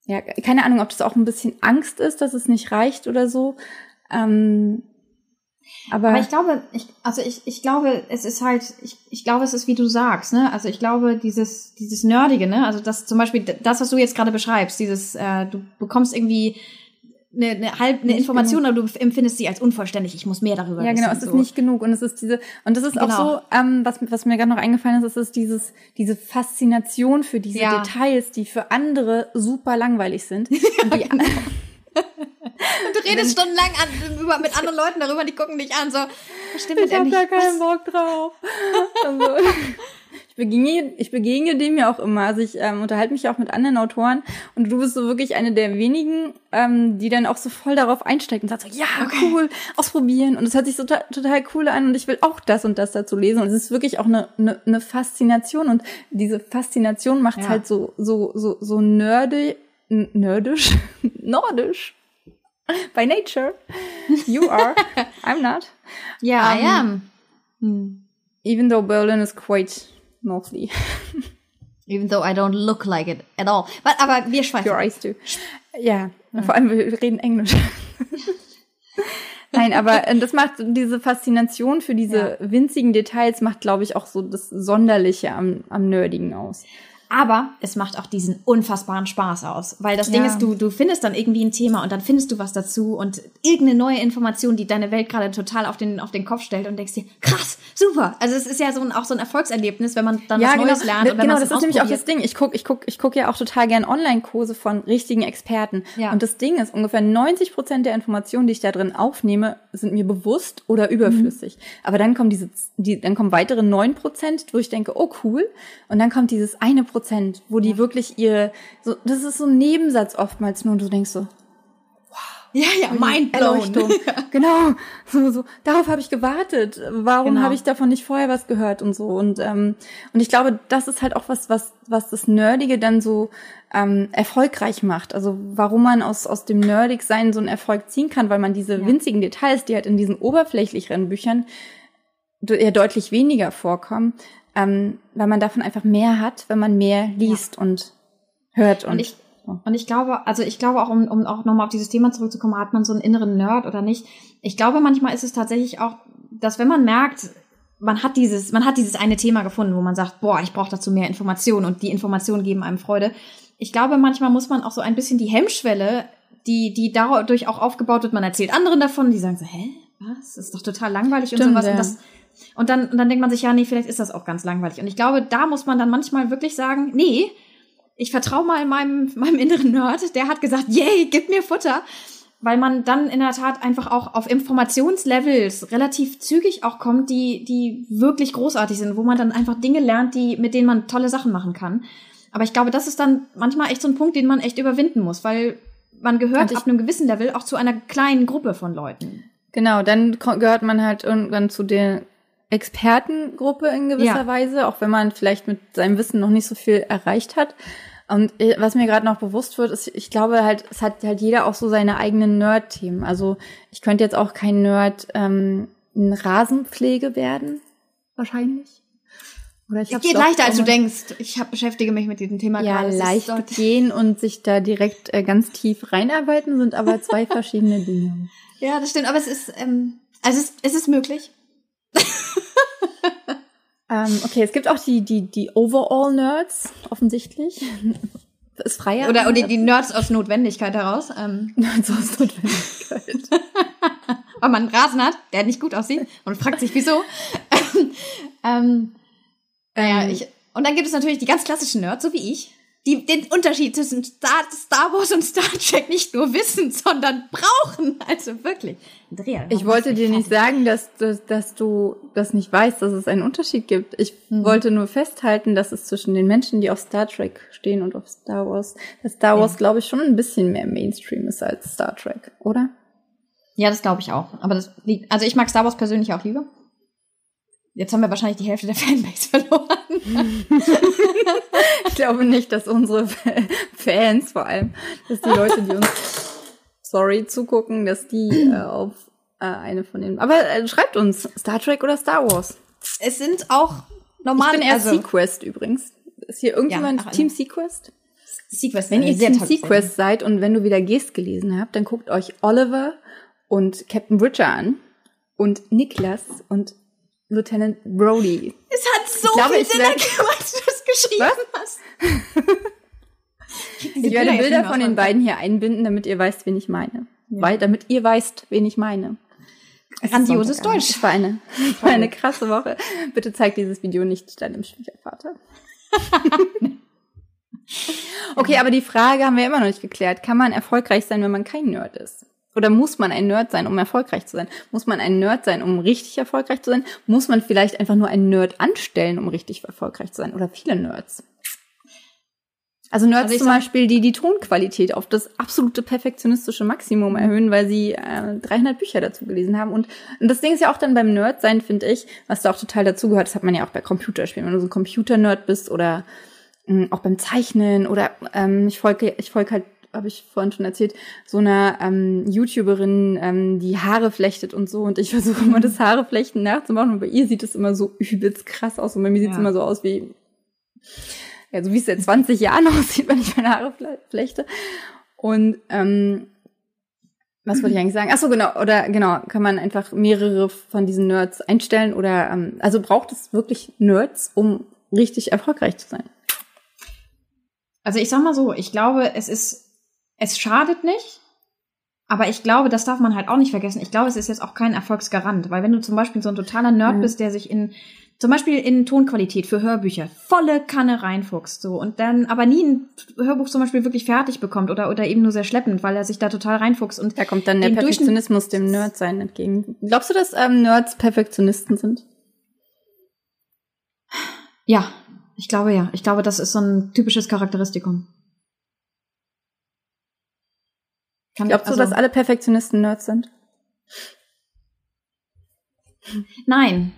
ja, keine Ahnung, ob das auch ein bisschen Angst ist, dass es nicht reicht oder so. Ähm, aber, aber ich glaube, ich, also ich, ich glaube, es ist halt, ich, ich glaube, es ist wie du sagst, ne? Also ich glaube, dieses, dieses Nerdige, ne? Also das zum Beispiel, das, was du jetzt gerade beschreibst, dieses, äh, du bekommst irgendwie eine, eine, halb, eine Information, genug. aber du empfindest sie als unvollständig. Ich muss mehr darüber ja, wissen. Ja, genau, es ist nicht genug. Und es ist diese, und das ist genau. auch so, ähm, was, was mir gerade noch eingefallen ist, es ist dieses, diese Faszination für diese ja. Details, die für andere super langweilig sind. und die, genau. Und du redest stundenlang an, über, mit anderen Leuten darüber, die gucken dich an, so, was stimmt ich hab da keinen Bock drauf. also, ich begegne, ich begegne dem ja auch immer. Also ich ähm, unterhalte mich ja auch mit anderen Autoren und du bist so wirklich eine der wenigen, ähm, die dann auch so voll darauf einsteigt und sagt so, ja, okay. cool, ausprobieren. Und es hört sich so total cool an und ich will auch das und das dazu lesen. Und es ist wirklich auch eine, eine, eine Faszination und diese Faszination macht es ja. halt so, so, so, so nerdy, nerdisch, nordisch. By nature. You are. I'm not. Yeah, um, I am. Even though Berlin is quite mostly. Even though I don't look like it at all. But, aber wir schweifen. Your eyes do. Ja, ja. vor allem wir reden Englisch. Nein, aber äh, das macht diese Faszination für diese ja. winzigen Details macht, glaube ich, auch so das Sonderliche am, am Nerdigen aus. Aber es macht auch diesen unfassbaren Spaß aus. Weil das Ding Ja. ist, du, du findest dann irgendwie ein Thema und dann findest du was dazu und irgendeine neue Information, die deine Welt gerade total auf den, auf den Kopf stellt und denkst dir, krass, super. Also es ist ja so ein, auch so ein Erfolgserlebnis, wenn man dann was Neues lernt und wenn genau, das ist nämlich auch das Ding. Ich guck, ich guck, ich guck ja auch total gern Online-Kurse von richtigen Experten. Ja. Und das Ding ist, ungefähr 90 Prozent der Informationen, die ich da drin aufnehme, sind mir bewusst oder überflüssig. Mhm. Aber dann kommen diese, die, dann kommen weitere 9 Prozent, wo ich denke, oh cool. Und dann kommt dieses eine Prozent, wo die wirklich ihr, so, das ist so ein Nebensatz oftmals nur und du denkst so, Ja, ja, mind blown. Erleuchtung. genau. So, so. Darauf habe ich gewartet. Warum Genau. habe ich davon nicht vorher was gehört und so? Und ähm, und ich glaube, das ist halt auch was, was was das Nerdige dann so ähm, erfolgreich macht. Also warum man aus aus dem Nerdig-Sein so einen Erfolg ziehen kann, weil man diese Ja. winzigen Details, die halt in diesen oberflächlicheren Büchern eher deutlich weniger vorkommen, ähm, weil man davon einfach mehr hat, wenn man mehr liest und hört und, Und ich, und ich glaube, also ich glaube auch, um, um auch nochmal auf dieses Thema zurückzukommen, hat man so einen inneren Nerd oder nicht? Ich glaube, manchmal ist es tatsächlich auch, dass wenn man merkt, man hat dieses, man hat dieses eine Thema gefunden, wo man sagt, boah, ich brauche dazu mehr Informationen und die Informationen geben einem Freude. Ich glaube, manchmal muss man auch so ein bisschen die Hemmschwelle, die, die dadurch auch aufgebaut wird, man erzählt anderen davon, die sagen so, hä, was? Das ist doch total langweilig und Stimmt, sowas. ja. Und, das, und dann, und dann denkt man sich, ja, nee, vielleicht ist das auch ganz langweilig. Und ich glaube, da muss man dann manchmal wirklich sagen, nee, ich vertraue mal meinem, meinem inneren Nerd, der hat gesagt, yay, gib mir Futter. Weil man dann in der Tat einfach auch auf Informationslevels relativ zügig auch kommt, die, die wirklich großartig sind, wo man dann einfach Dinge lernt, die, mit denen man tolle Sachen machen kann. Aber ich glaube, das ist dann manchmal echt so ein Punkt, den man echt überwinden muss, weil man gehört Und ab einem gewissen Level auch zu einer kleinen Gruppe von Leuten. Genau, dann gehört man halt irgendwann zu der Expertengruppe in gewisser Ja. Weise, auch wenn man vielleicht mit seinem Wissen noch nicht so viel erreicht hat. Und äh, was mir gerade noch bewusst wird, ist, ich glaube halt, es hat halt jeder auch so seine eigenen Nerd-Themen. Also ich könnte jetzt auch kein Nerd ähm, in Rasenpflege werden, wahrscheinlich. Oder ich Es geht leichter, als du denkst. Ich hab, beschäftige mich mit diesem Thema Ja, gerade. Ist leicht gehen und sich da direkt äh, ganz tief reinarbeiten sind aber zwei verschiedene Dinge. Ja, das stimmt, aber es ist, ähm, also es ist, es ist möglich. Ähm, okay, es gibt auch die, die, die Overall-Nerds, offensichtlich. Ist freier. Oder, oder die Nerds aus Notwendigkeit heraus. Ähm, Nerds aus Notwendigkeit. weil man einen Rasen hat, der nicht gut aussieht und fragt sich, wieso. ähm, naja, Ähm, ich, und dann gibt es natürlich die ganz klassischen Nerds, so wie ich, die den Unterschied zwischen Star, Star Wars und Star Trek nicht nur wissen, sondern brauchen. Also wirklich. Andrea, Ich wollte dir nicht sagen, dass, dass, dass du das nicht weißt, dass es einen Unterschied gibt. Ich Mhm. wollte nur festhalten, dass es zwischen den Menschen, die auf Star Trek stehen und auf Star Wars, dass Star Wars, Ja. glaube ich, schon ein bisschen mehr Mainstream ist als Star Trek, oder? Ja, das glaube ich auch. Aber das liegt, also ich mag Star Wars persönlich auch lieber. Jetzt haben wir wahrscheinlich die Hälfte der Fanbase verloren. Ich glaube nicht, dass unsere Fans vor allem, dass die Leute, die uns, sorry, zugucken, dass die äh, auf äh, eine von den. Aber äh, schreibt uns, Star Trek oder Star Wars. Es sind auch normal. Ich bin eher also, Sequest übrigens. Ist hier irgendjemand Ja, ach, Team. Sequest? Sequest, Wenn eine ihr Team Sequest seid und wenn du wieder Geest gelesen habt, dann guckt euch Oliver und Captain Bridger an und Niklas und Lieutenant Brody. Es hat so Ich glaube, viel ich Sinn ergeben, als du das geschrieben hast. Ich werde Bilder von den beiden hier einbinden, damit ihr weißt, wen ich meine. Weil, damit ihr weißt, wen ich meine. Grandioses. Deutsch. Es war eine, es war eine krasse Woche. Bitte zeig dieses Video nicht deinem Schwiegervater. okay, aber die Frage haben wir immer noch nicht geklärt. Kann man erfolgreich sein, wenn man kein Nerd ist? Oder muss man ein Nerd sein, um erfolgreich zu sein? Muss man ein Nerd sein, um richtig erfolgreich zu sein? Muss man vielleicht einfach nur einen Nerd anstellen, um richtig erfolgreich zu sein? Oder viele Nerds? Also Nerds Also zum Beispiel, die die Tonqualität auf das absolute perfektionistische Maximum erhöhen, weil sie äh, 300 Bücher dazu gelesen haben. Und, und das Ding ist ja auch dann beim Nerd sein, finde ich, was da auch total dazugehört, das hat man ja auch bei Computerspielen. Wenn du so ein Computer-Nerd bist oder mh, auch beim Zeichnen oder ähm, ich folge ich folge halt habe ich vorhin schon erzählt, so einer ähm, YouTuberin, ähm, die Haare flechtet und so. Und ich versuche immer das Haareflechten nachzumachen. Und bei ihr sieht es immer so übelst krass aus. Und bei mir sieht es Ja. immer so aus wie, ja, so wie es seit 20 Jahren aussieht, wenn ich meine Haare fle- flechte. Und ähm, was wollte ich eigentlich sagen? Ach so, genau. Oder genau, kann man einfach mehrere von diesen Nerds einstellen oder ähm, also braucht es wirklich Nerds, um richtig erfolgreich zu sein? Also ich sag mal so, ich glaube, es ist, es schadet nicht, aber ich glaube, das darf man halt auch nicht vergessen. Ich glaube, es ist jetzt auch kein Erfolgsgarant, weil wenn du zum Beispiel so ein totaler Nerd Mhm. bist, der sich in, zum Beispiel in Tonqualität für Hörbücher volle Kanne reinfuchst, so, und dann aber nie ein Hörbuch zum Beispiel wirklich fertig bekommt oder, oder eben nur sehr schleppend, weil er sich da total reinfuchst und Da kommt dann der Perfektionismus dem Nerdsein entgegen. Glaubst du, dass ähm, Nerds Perfektionisten sind? ja, ich glaube ja. Ich glaube, das ist so ein typisches Charakteristikum. Kann Glaubst du, also- dass alle Perfektionisten Nerds sind? Nein.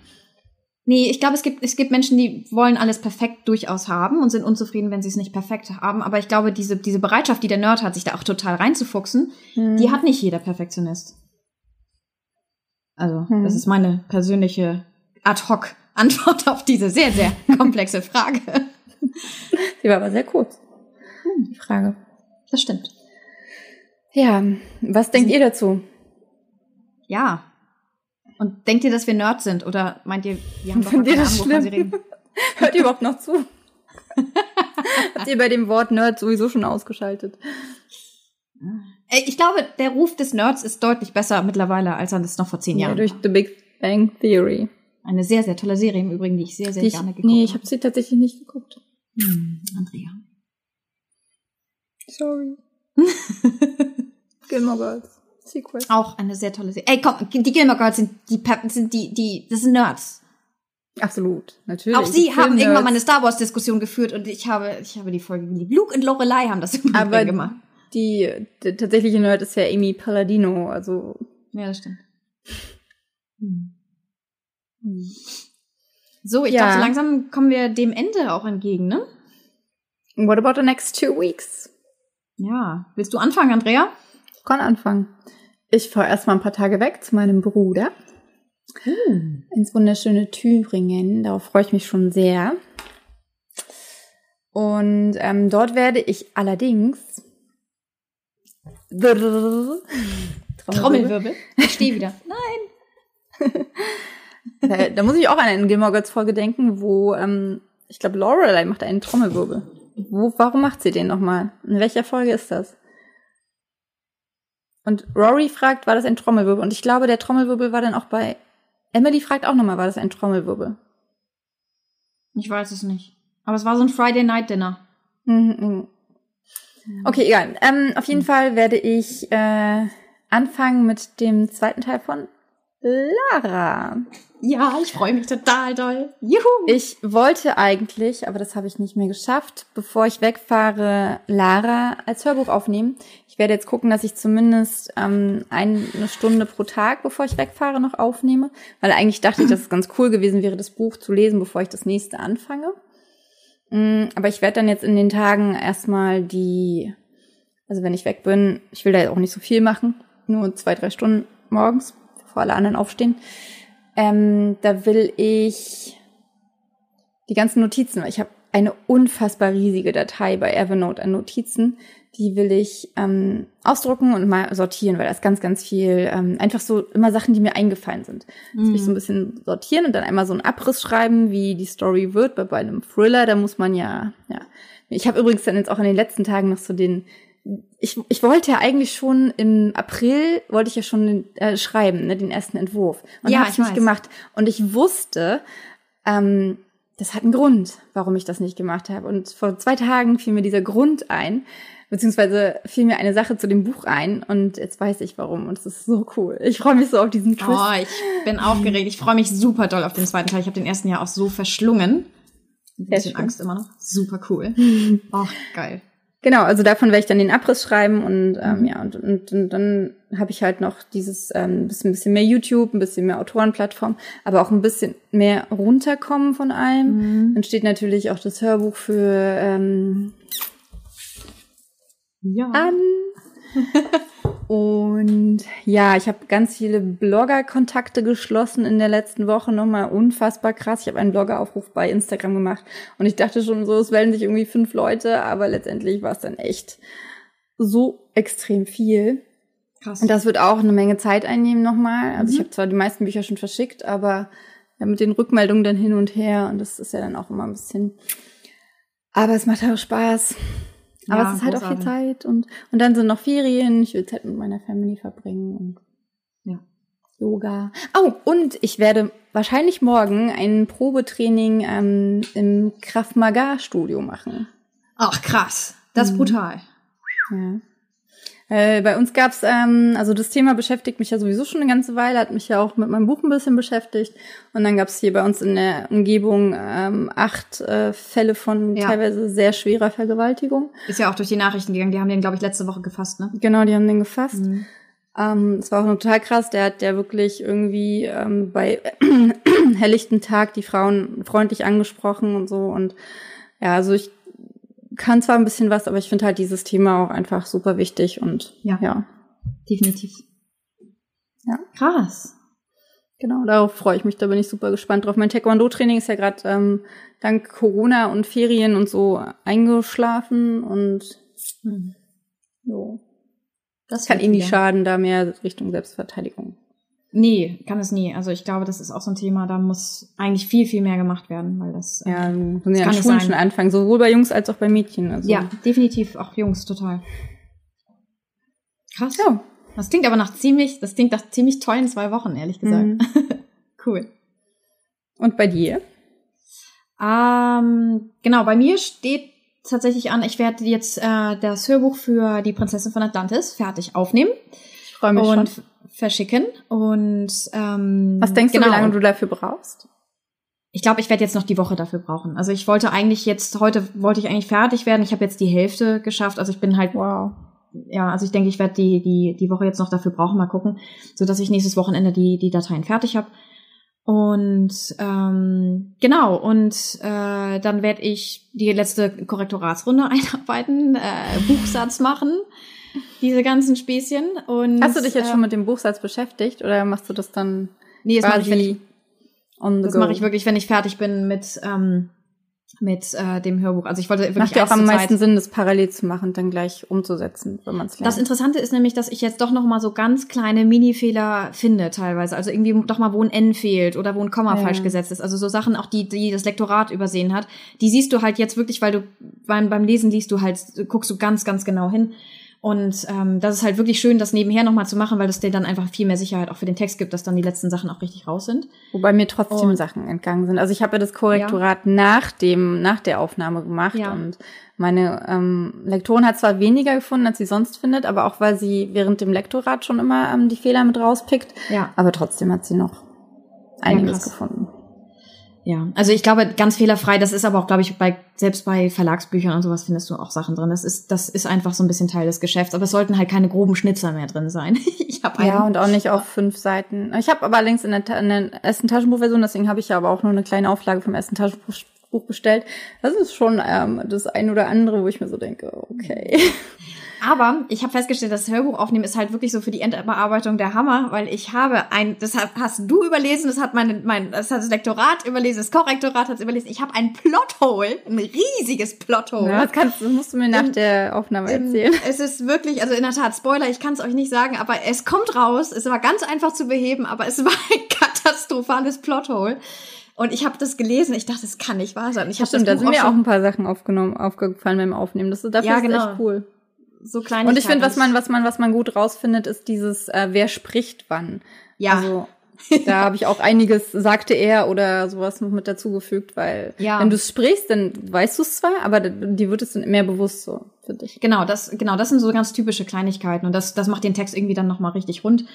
Nee, ich glaube, es gibt, es gibt Menschen, die wollen alles perfekt durchaus haben und sind unzufrieden, wenn sie es nicht perfekt haben. Aber ich glaube, diese, diese Bereitschaft, die der Nerd hat, sich da auch total reinzufuchsen, Hm. die hat nicht jeder Perfektionist. Also, Hm. das ist meine persönliche Ad-Hoc-Antwort auf diese sehr, sehr komplexe Frage. Sie war aber sehr kurz. Die Frage. Das stimmt. Ja, was denkt ihr dazu? Ja. Und denkt ihr, dass wir Nerds sind? Oder meint ihr, wir haben doch Findet ihr das Ahnung, wovon sie schlimm? reden? Hört ihr überhaupt noch zu? Habt ihr bei dem Wort Nerd sowieso schon ausgeschaltet? Ey, Ich glaube, der Ruf des Nerds ist deutlich besser mittlerweile, als er das noch vor zehn Ja, Jahren durch war. The Big Bang Theory. Eine sehr, sehr tolle Serie im Übrigen, die ich sehr, sehr Die gerne geguckt nee, ich habe sie tatsächlich nicht geguckt. Hm, Andrea. Sorry. Gilmore Girls. Sequel. Auch eine sehr tolle Serie. Ey, komm, die Gilmore Girls sind die, sind die, die, das sind Nerds. Absolut, natürlich. Auch sie haben irgendwann mal eine Star Wars Diskussion geführt und ich habe, ich habe die Folge geliebt. Luke und Lorelei haben das Aber gemacht. die, die tatsächliche Nerd ist ja Amy Palladino, also Ja, das stimmt. So, ich Ja. dachte, langsam kommen wir dem Ende auch entgegen, ne? what about the next two weeks? Ja. Willst du anfangen, Andrea? Ich kann anfangen. Ich fahre erstmal ein paar Tage weg zu meinem Bruder ins wunderschöne Thüringen. Darauf freue ich mich schon sehr. Und ähm, dort werde ich allerdings Trommelwirbel. Ich stehe wieder. Da, da muss ich auch an eine Gilmore Girls Folge denken, wo ähm, ich glaube Lorelei macht einen Trommelwirbel. Wo, warum macht sie den nochmal? In welcher Folge ist das? Und Rory fragt, war das ein Trommelwirbel? Und ich glaube, der Trommelwirbel war dann auch bei Emily fragt auch nochmal, war das ein Trommelwirbel? Ich weiß es nicht. Aber es war so ein Friday Night Dinner. Mhm, mhm. Okay, egal. Ähm, auf jeden Fall werde ich äh, anfangen mit dem zweiten Teil von Lara. Ja, ich freue mich total doll. Juhu! Ich wollte eigentlich, aber das habe ich nicht mehr geschafft, bevor ich wegfahre, Lara als Hörbuch aufnehmen. Ich werde jetzt gucken, dass ich zumindest ähm, eine Stunde pro Tag, bevor ich wegfahre, noch aufnehme. Weil eigentlich dachte ich, dass es ganz cool gewesen wäre, das Buch zu lesen, bevor ich das nächste anfange. Mm, Aber ich werde dann jetzt in den Tagen erstmal die, also wenn ich weg bin, ich will da auch nicht so viel machen, nur zwei, drei Stunden morgens, bevor alle anderen aufstehen. Ähm, da will ich die ganzen Notizen, weil ich habe eine unfassbar riesige Datei bei Evernote an Notizen, die will ich ähm, ausdrucken und mal sortieren, weil da ist ganz, ganz viel, ähm, einfach so immer Sachen, die mir eingefallen sind. Das will ich so ein bisschen sortieren und dann einmal so einen Abriss schreiben, wie die Story wird. Bei, bei einem Thriller, da muss man ja, ja. Ich habe übrigens dann jetzt auch in den letzten Tagen noch so den, ich, ich wollte ja eigentlich schon im April, wollte ich ja schon äh, schreiben, ne, den ersten Entwurf. Und Ja, habe ich ich nicht gemacht. Und ich wusste, ähm, das hat einen Grund, warum ich das nicht gemacht habe. Und vor zwei Tagen fiel mir dieser Grund ein, beziehungsweise fiel mir eine Sache zu dem Buch ein und jetzt weiß ich warum und es ist so cool. Ich freue mich so auf diesen Twist. Oh, ich bin aufgeregt. Ich freue mich super doll auf den zweiten Teil. Ich habe den ersten ja auch so verschlungen. Ein bisschen. Angst immer noch. Super cool. Oh, geil. Genau, also davon werde ich dann den Abriss schreiben und ähm, ja, und, und, und dann habe ich halt noch dieses ähm, bisschen, bisschen mehr YouTube, ein bisschen mehr Autorenplattform, aber auch ein bisschen mehr runterkommen von allem. Dann steht natürlich auch das Hörbuch für ähm, Ja. an. Und ja, ich habe ganz viele Blogger-Kontakte geschlossen in der letzten Woche. Nochmal unfassbar krass. Ich habe einen Bloggeraufruf bei Instagram gemacht und ich dachte schon so, es melden sich irgendwie fünf Leute, aber letztendlich war es dann echt so extrem viel. Krass. Und das wird auch eine Menge Zeit einnehmen nochmal. Also ich habe zwar die meisten Bücher schon verschickt, aber ja, mit den Rückmeldungen dann hin und her und das ist ja dann auch immer ein bisschen. Aber es macht auch Spaß. Aber Ja, es ist halt auch viel großartig. Zeit und, und dann sind noch Ferien. Ich will Zeit mit meiner Family verbringen und Ja. Yoga. Oh, und ich werde wahrscheinlich morgen ein Probetraining ähm, im Krav Maga Studio machen. Ach, krass. Das ist brutal. Ja. Äh, bei uns gab's, ähm, also das Thema beschäftigt mich ja sowieso schon eine ganze Weile, hat mich ja auch mit meinem Buch ein bisschen beschäftigt. Und dann gab's hier bei uns in der Umgebung ähm, acht äh, Fälle von Ja. teilweise sehr schwerer Vergewaltigung. Ist ja auch durch die Nachrichten gegangen. Die haben den, glaube ich, letzte Woche gefasst, ne? Genau, die haben den gefasst. Mhm. Ähm, es war auch total krass. Der hat der wirklich irgendwie ähm, bei helllichten Tag die Frauen freundlich angesprochen und so. Und ja, also ich kann zwar ein bisschen was, aber ich finde halt dieses Thema auch einfach super wichtig und Ja. ja. Definitiv. Ja. Krass. Genau, darauf freue ich mich, da bin ich super gespannt drauf. Mein Taekwondo-Training ist ja gerade ähm, dank Corona und Ferien und so eingeschlafen und Hm. jo. Das kann wird eh nicht schaden, da mehr Richtung Selbstverteidigung. Nee, kann es nie. Also ich glaube, das ist auch so ein Thema, da muss eigentlich viel, viel mehr gemacht werden, weil das. äh, Ja, müssen ja kann Schulen schon anfangen, sowohl bei Jungs als auch bei Mädchen. Also. Ja, definitiv. Auch Jungs, total. Krass. Ja. Das klingt aber nach ziemlich, das klingt nach ziemlich tollen zwei Wochen, ehrlich gesagt. Mhm. cool. Und bei dir? Ähm, genau, bei mir steht tatsächlich an, ich werde jetzt äh, das Hörbuch für die Prinzessin von Atlantis fertig aufnehmen freue mich und schon. verschicken. Und ähm, Was denkst genau. du, wie lange du dafür brauchst? Ich glaube, ich werde jetzt noch die Woche dafür brauchen. Also ich wollte eigentlich jetzt, heute wollte ich eigentlich fertig werden. Ich habe jetzt die Hälfte geschafft. Also ich bin halt, Wow. ja, also ich denke, ich werde die, die, die Woche jetzt noch dafür brauchen, mal gucken, so dass ich nächstes Wochenende die, die Dateien fertig habe. Und ähm, genau, und äh, dann werde ich die letzte Korrektoratsrunde einarbeiten, äh, Buchsatz machen, diese ganzen Späßchen. Und, Hast du dich jetzt äh, schon mit dem Buchsatz beschäftigt oder machst du das dann Nee, das mache ich, wenn ich, das mache ich wirklich, wenn ich fertig bin mit, ähm, mit äh, dem Hörbuch. Also ich wollte wirklich Macht ja auch am meisten Zeit- Sinn, das parallel zu machen und dann gleich umzusetzen, wenn man es lernt. Das Interessante ist nämlich, dass ich jetzt doch noch mal so ganz kleine Mini-Fehler finde teilweise. Also irgendwie doch mal, wo ein N fehlt oder wo ein Komma Ja. falsch gesetzt ist. Also so Sachen auch, die, die das Lektorat übersehen hat. Die siehst du halt jetzt wirklich, weil du beim, beim Lesen liest du halt, guckst du ganz, ganz genau hin. Und ähm, das ist halt wirklich schön, das nebenher noch mal zu machen, weil das dir dann einfach viel mehr Sicherheit auch für den Text gibt, dass dann die letzten Sachen auch richtig raus sind. Wobei mir trotzdem Und- Sachen entgangen sind. Also ich habe ja das Korrektorat nach dem, nach der Aufnahme gemacht Ja. und meine ähm, Lektorin hat zwar weniger gefunden, als sie sonst findet, aber auch weil sie während dem Lektorat schon immer ähm, die Fehler mit rauspickt. Ja. Aber trotzdem hat sie noch einiges gefunden. Ja, also ich glaube, ganz fehlerfrei, das ist aber auch, glaube ich, bei, selbst bei Verlagsbüchern und sowas findest du auch Sachen drin. Das ist, das ist einfach so ein bisschen Teil des Geschäfts, aber es sollten halt keine groben Schnitzer mehr drin sein. Ich habe Ja, und auch nicht auf fünf Seiten. Ich habe aber allerdings in der, in der ersten Taschenbuchversion, deswegen habe ich ja aber auch nur eine kleine Auflage vom ersten Taschenbuch bestellt. Das ist schon ähm, das ein oder andere, wo ich mir so denke, okay. Aber ich habe festgestellt, das Hörbuch aufnehmen ist halt wirklich so für die Endbearbeitung der Hammer, weil ich habe ein, das hast du überlesen, das hat meine, mein, das hat das Lektorat überlesen, das Korrektorat hat es überlesen. Ich habe ein Plothole, ein riesiges Plothole. Ja, das, kannst, das musst du mir nach Im- der Aufnahme erzählen. Es ist wirklich, also in der Tat, Spoiler, ich kann es euch nicht sagen, aber es kommt raus. Es war ganz einfach zu beheben, aber es war ein katastrophales Plothole. Und ich habe das gelesen, ich dachte, das kann nicht wahr sein. Ich habe Stimmt, da sind auch mir auch ein paar Sachen aufgenommen, aufgefallen beim Aufnehmen. Das ist dafür Ja, ist genau. echt cool. so klein. Und ich finde, was man, was man, was man gut rausfindet, ist dieses, äh, wer spricht wann. Ja. Also, da habe ich auch einiges, sagte er oder sowas noch mit dazugefügt, weil Ja. wenn du es sprichst, dann weißt du es zwar, aber dir wird es dann mehr bewusst so, finde ich. Genau, das, genau, das sind so ganz typische Kleinigkeiten und das, das macht den Text irgendwie dann nochmal richtig rund.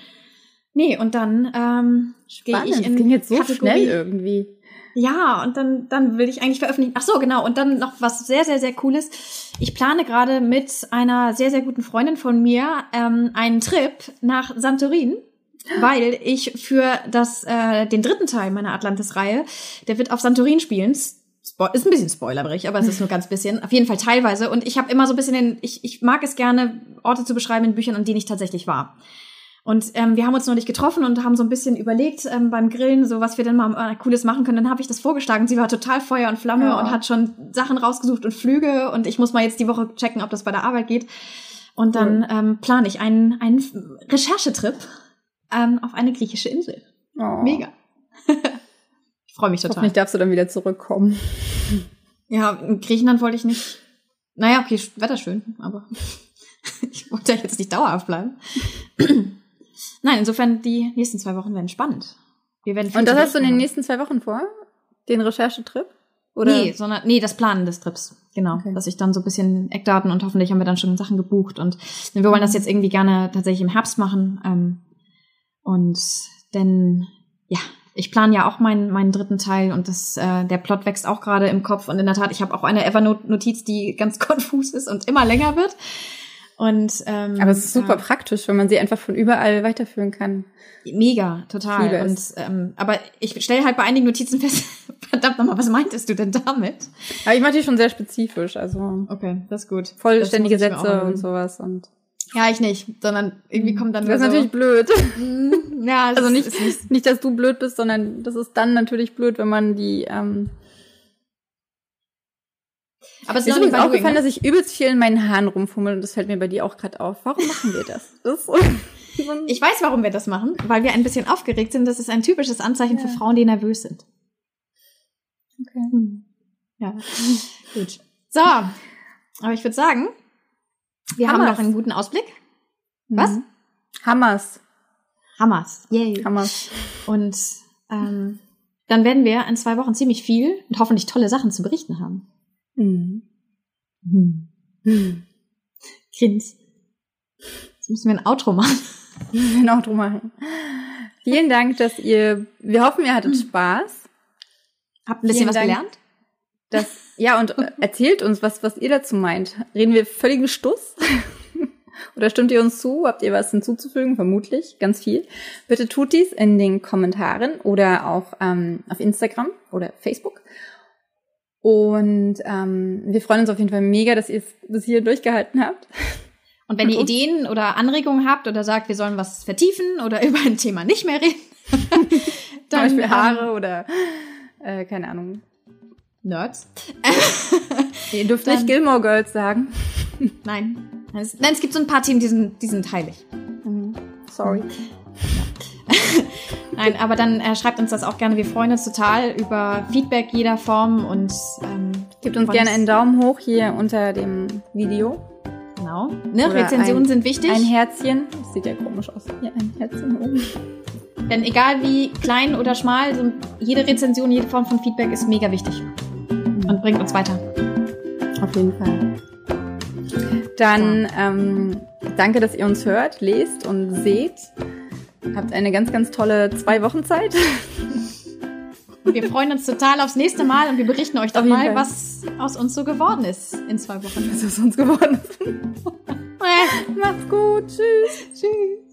Nee, und dann ähm, gehe ich das in ging jetzt so Kategorie. schnell irgendwie. Ja, und dann, dann will ich eigentlich veröffentlichen. Ach so, genau. Und dann noch was sehr, sehr, sehr Cooles. Ich plane gerade mit einer sehr, sehr guten Freundin von mir ähm, einen Trip nach Santorin, weil ich für das, äh, den dritten Teil meiner Atlantis-Reihe, der wird auf Santorin spielen. Spo ist ein bisschen spoilerig, aber es ist nur ganz bisschen. Auf jeden Fall teilweise. Und ich habe immer so ein bisschen den, ich, ich mag es gerne, Orte zu beschreiben in Büchern, an denen ich tatsächlich war. Und ähm, wir haben uns neulich getroffen und haben so ein bisschen überlegt ähm, beim Grillen, so was wir denn mal äh, Cooles machen können. Dann habe ich das vorgeschlagen. Sie war total Feuer und Flamme Ja. und hat schon Sachen rausgesucht und Flüge. Und ich muss mal jetzt die Woche checken, ob das bei der Arbeit geht. Und dann ähm, plane ich einen, einen Recherchetrip ähm, auf eine griechische Insel. Oh. Mega. ich freue mich total. Hoffentlich darfst du dann wieder zurückkommen. Ja, in Griechenland wollte ich nicht Naja, okay, Wetter schön, aber ich wollte ja jetzt nicht dauerhaft bleiben. Nein, insofern die nächsten zwei Wochen werden spannend. Wir werden Und das hast du in den nächsten zwei Wochen vor? Den Recherchetrip? Oder? Nee, sondern nee, das Planen des Trips. Genau, Okay. dass ich dann so ein bisschen Eckdaten und hoffentlich haben wir dann schon Sachen gebucht und wir wollen das jetzt irgendwie gerne tatsächlich im Herbst machen. Ähm, und denn ja, ich plane ja auch meinen meinen dritten Teil und das äh, der Plot wächst auch gerade im Kopf und in der Tat, ich habe auch eine Evernote-Notiz, die ganz konfus ist und immer länger wird. Und ähm, Aber es ist super ja. praktisch, wenn man sie einfach von überall weiterführen kann. Mega, total. Und ähm, aber ich stelle halt bei einigen Notizen fest, verdammt nochmal, was meintest du denn damit? Aber ich mache die schon sehr spezifisch, also Okay, das ist gut. vollständige Sätze und sowas. Und Ja, ich nicht, sondern irgendwie kommt dann das ist nur natürlich blöd. so, ja, Also nicht, nicht, ist nicht nicht, dass du blöd bist, sondern das ist dann natürlich blöd, wenn man die. Ähm, aber es mir ist ist bei Doing, aufgefallen, ne? dass ich übelst viel in meinen Haaren rumfummel und das fällt mir bei dir auch gerade auf. Warum machen wir das? das ist so, Ich weiß, warum wir das machen, weil wir ein bisschen aufgeregt sind. Das ist ein typisches Anzeichen für Ja. Frauen, die nervös sind. okay. Ja, gut. So, aber ich würde sagen, wir haben Hammers. noch einen guten Ausblick. Was? Mhm. Hammers. Hammers. Yay. Hammers. Und ähm, dann werden wir in zwei Wochen ziemlich viel und hoffentlich tolle Sachen zu berichten haben. Mhm. Grins. Jetzt müssen wir ein Outro machen. ein Outro machen. Vielen Dank, dass ihr, wir hoffen, ihr hattet Spaß. Habt ein bisschen Vielen was Dank. gelernt? Das, ja, und äh, erzählt uns, was, was ihr dazu meint. Reden wir völligen Stuss? Oder stimmt ihr uns zu? Habt ihr was hinzuzufügen? Vermutlich, ganz viel. Bitte tut dies in den Kommentaren oder auch ähm, auf Instagram oder Facebook. Und ähm, wir freuen uns auf jeden Fall mega, dass ihr es bis hier durchgehalten habt. Und wenn ihr? Ideen oder Anregungen habt oder sagt, wir sollen was vertiefen oder über ein Thema nicht mehr reden, Zum dann Beispiel ähm, Haare oder äh, keine Ahnung. Nerds. Ihr dürft Dann- nicht Gilmore Girls sagen. Nein. Nein, es, nein, es gibt so ein paar Themen, die sind, die sind heilig. Sorry. Nein, aber dann äh, schreibt uns das auch gerne. Wir freuen uns total über Feedback jeder Form und ähm, Gebt uns gerne einen Daumen hoch hier unter dem Video. Genau. Ne? Rezensionen ein- sind wichtig. Ein Herzchen. Das sieht ja komisch aus. Hier ein Herzchen oben. Denn egal wie klein oder schmal, so jede Rezension, jede Form von Feedback ist mega wichtig und bringt uns weiter. Auf jeden Fall. Dann ähm, danke, dass ihr uns hört, lest und seht. Habt eine ganz, ganz tolle zwei Wochen Zeit. Wir freuen uns total aufs nächste Mal und wir berichten euch jeden mal, Fall. was aus uns so geworden ist in zwei Wochen. Was ist uns geworden? Macht's gut. Tschüss. Tschüss.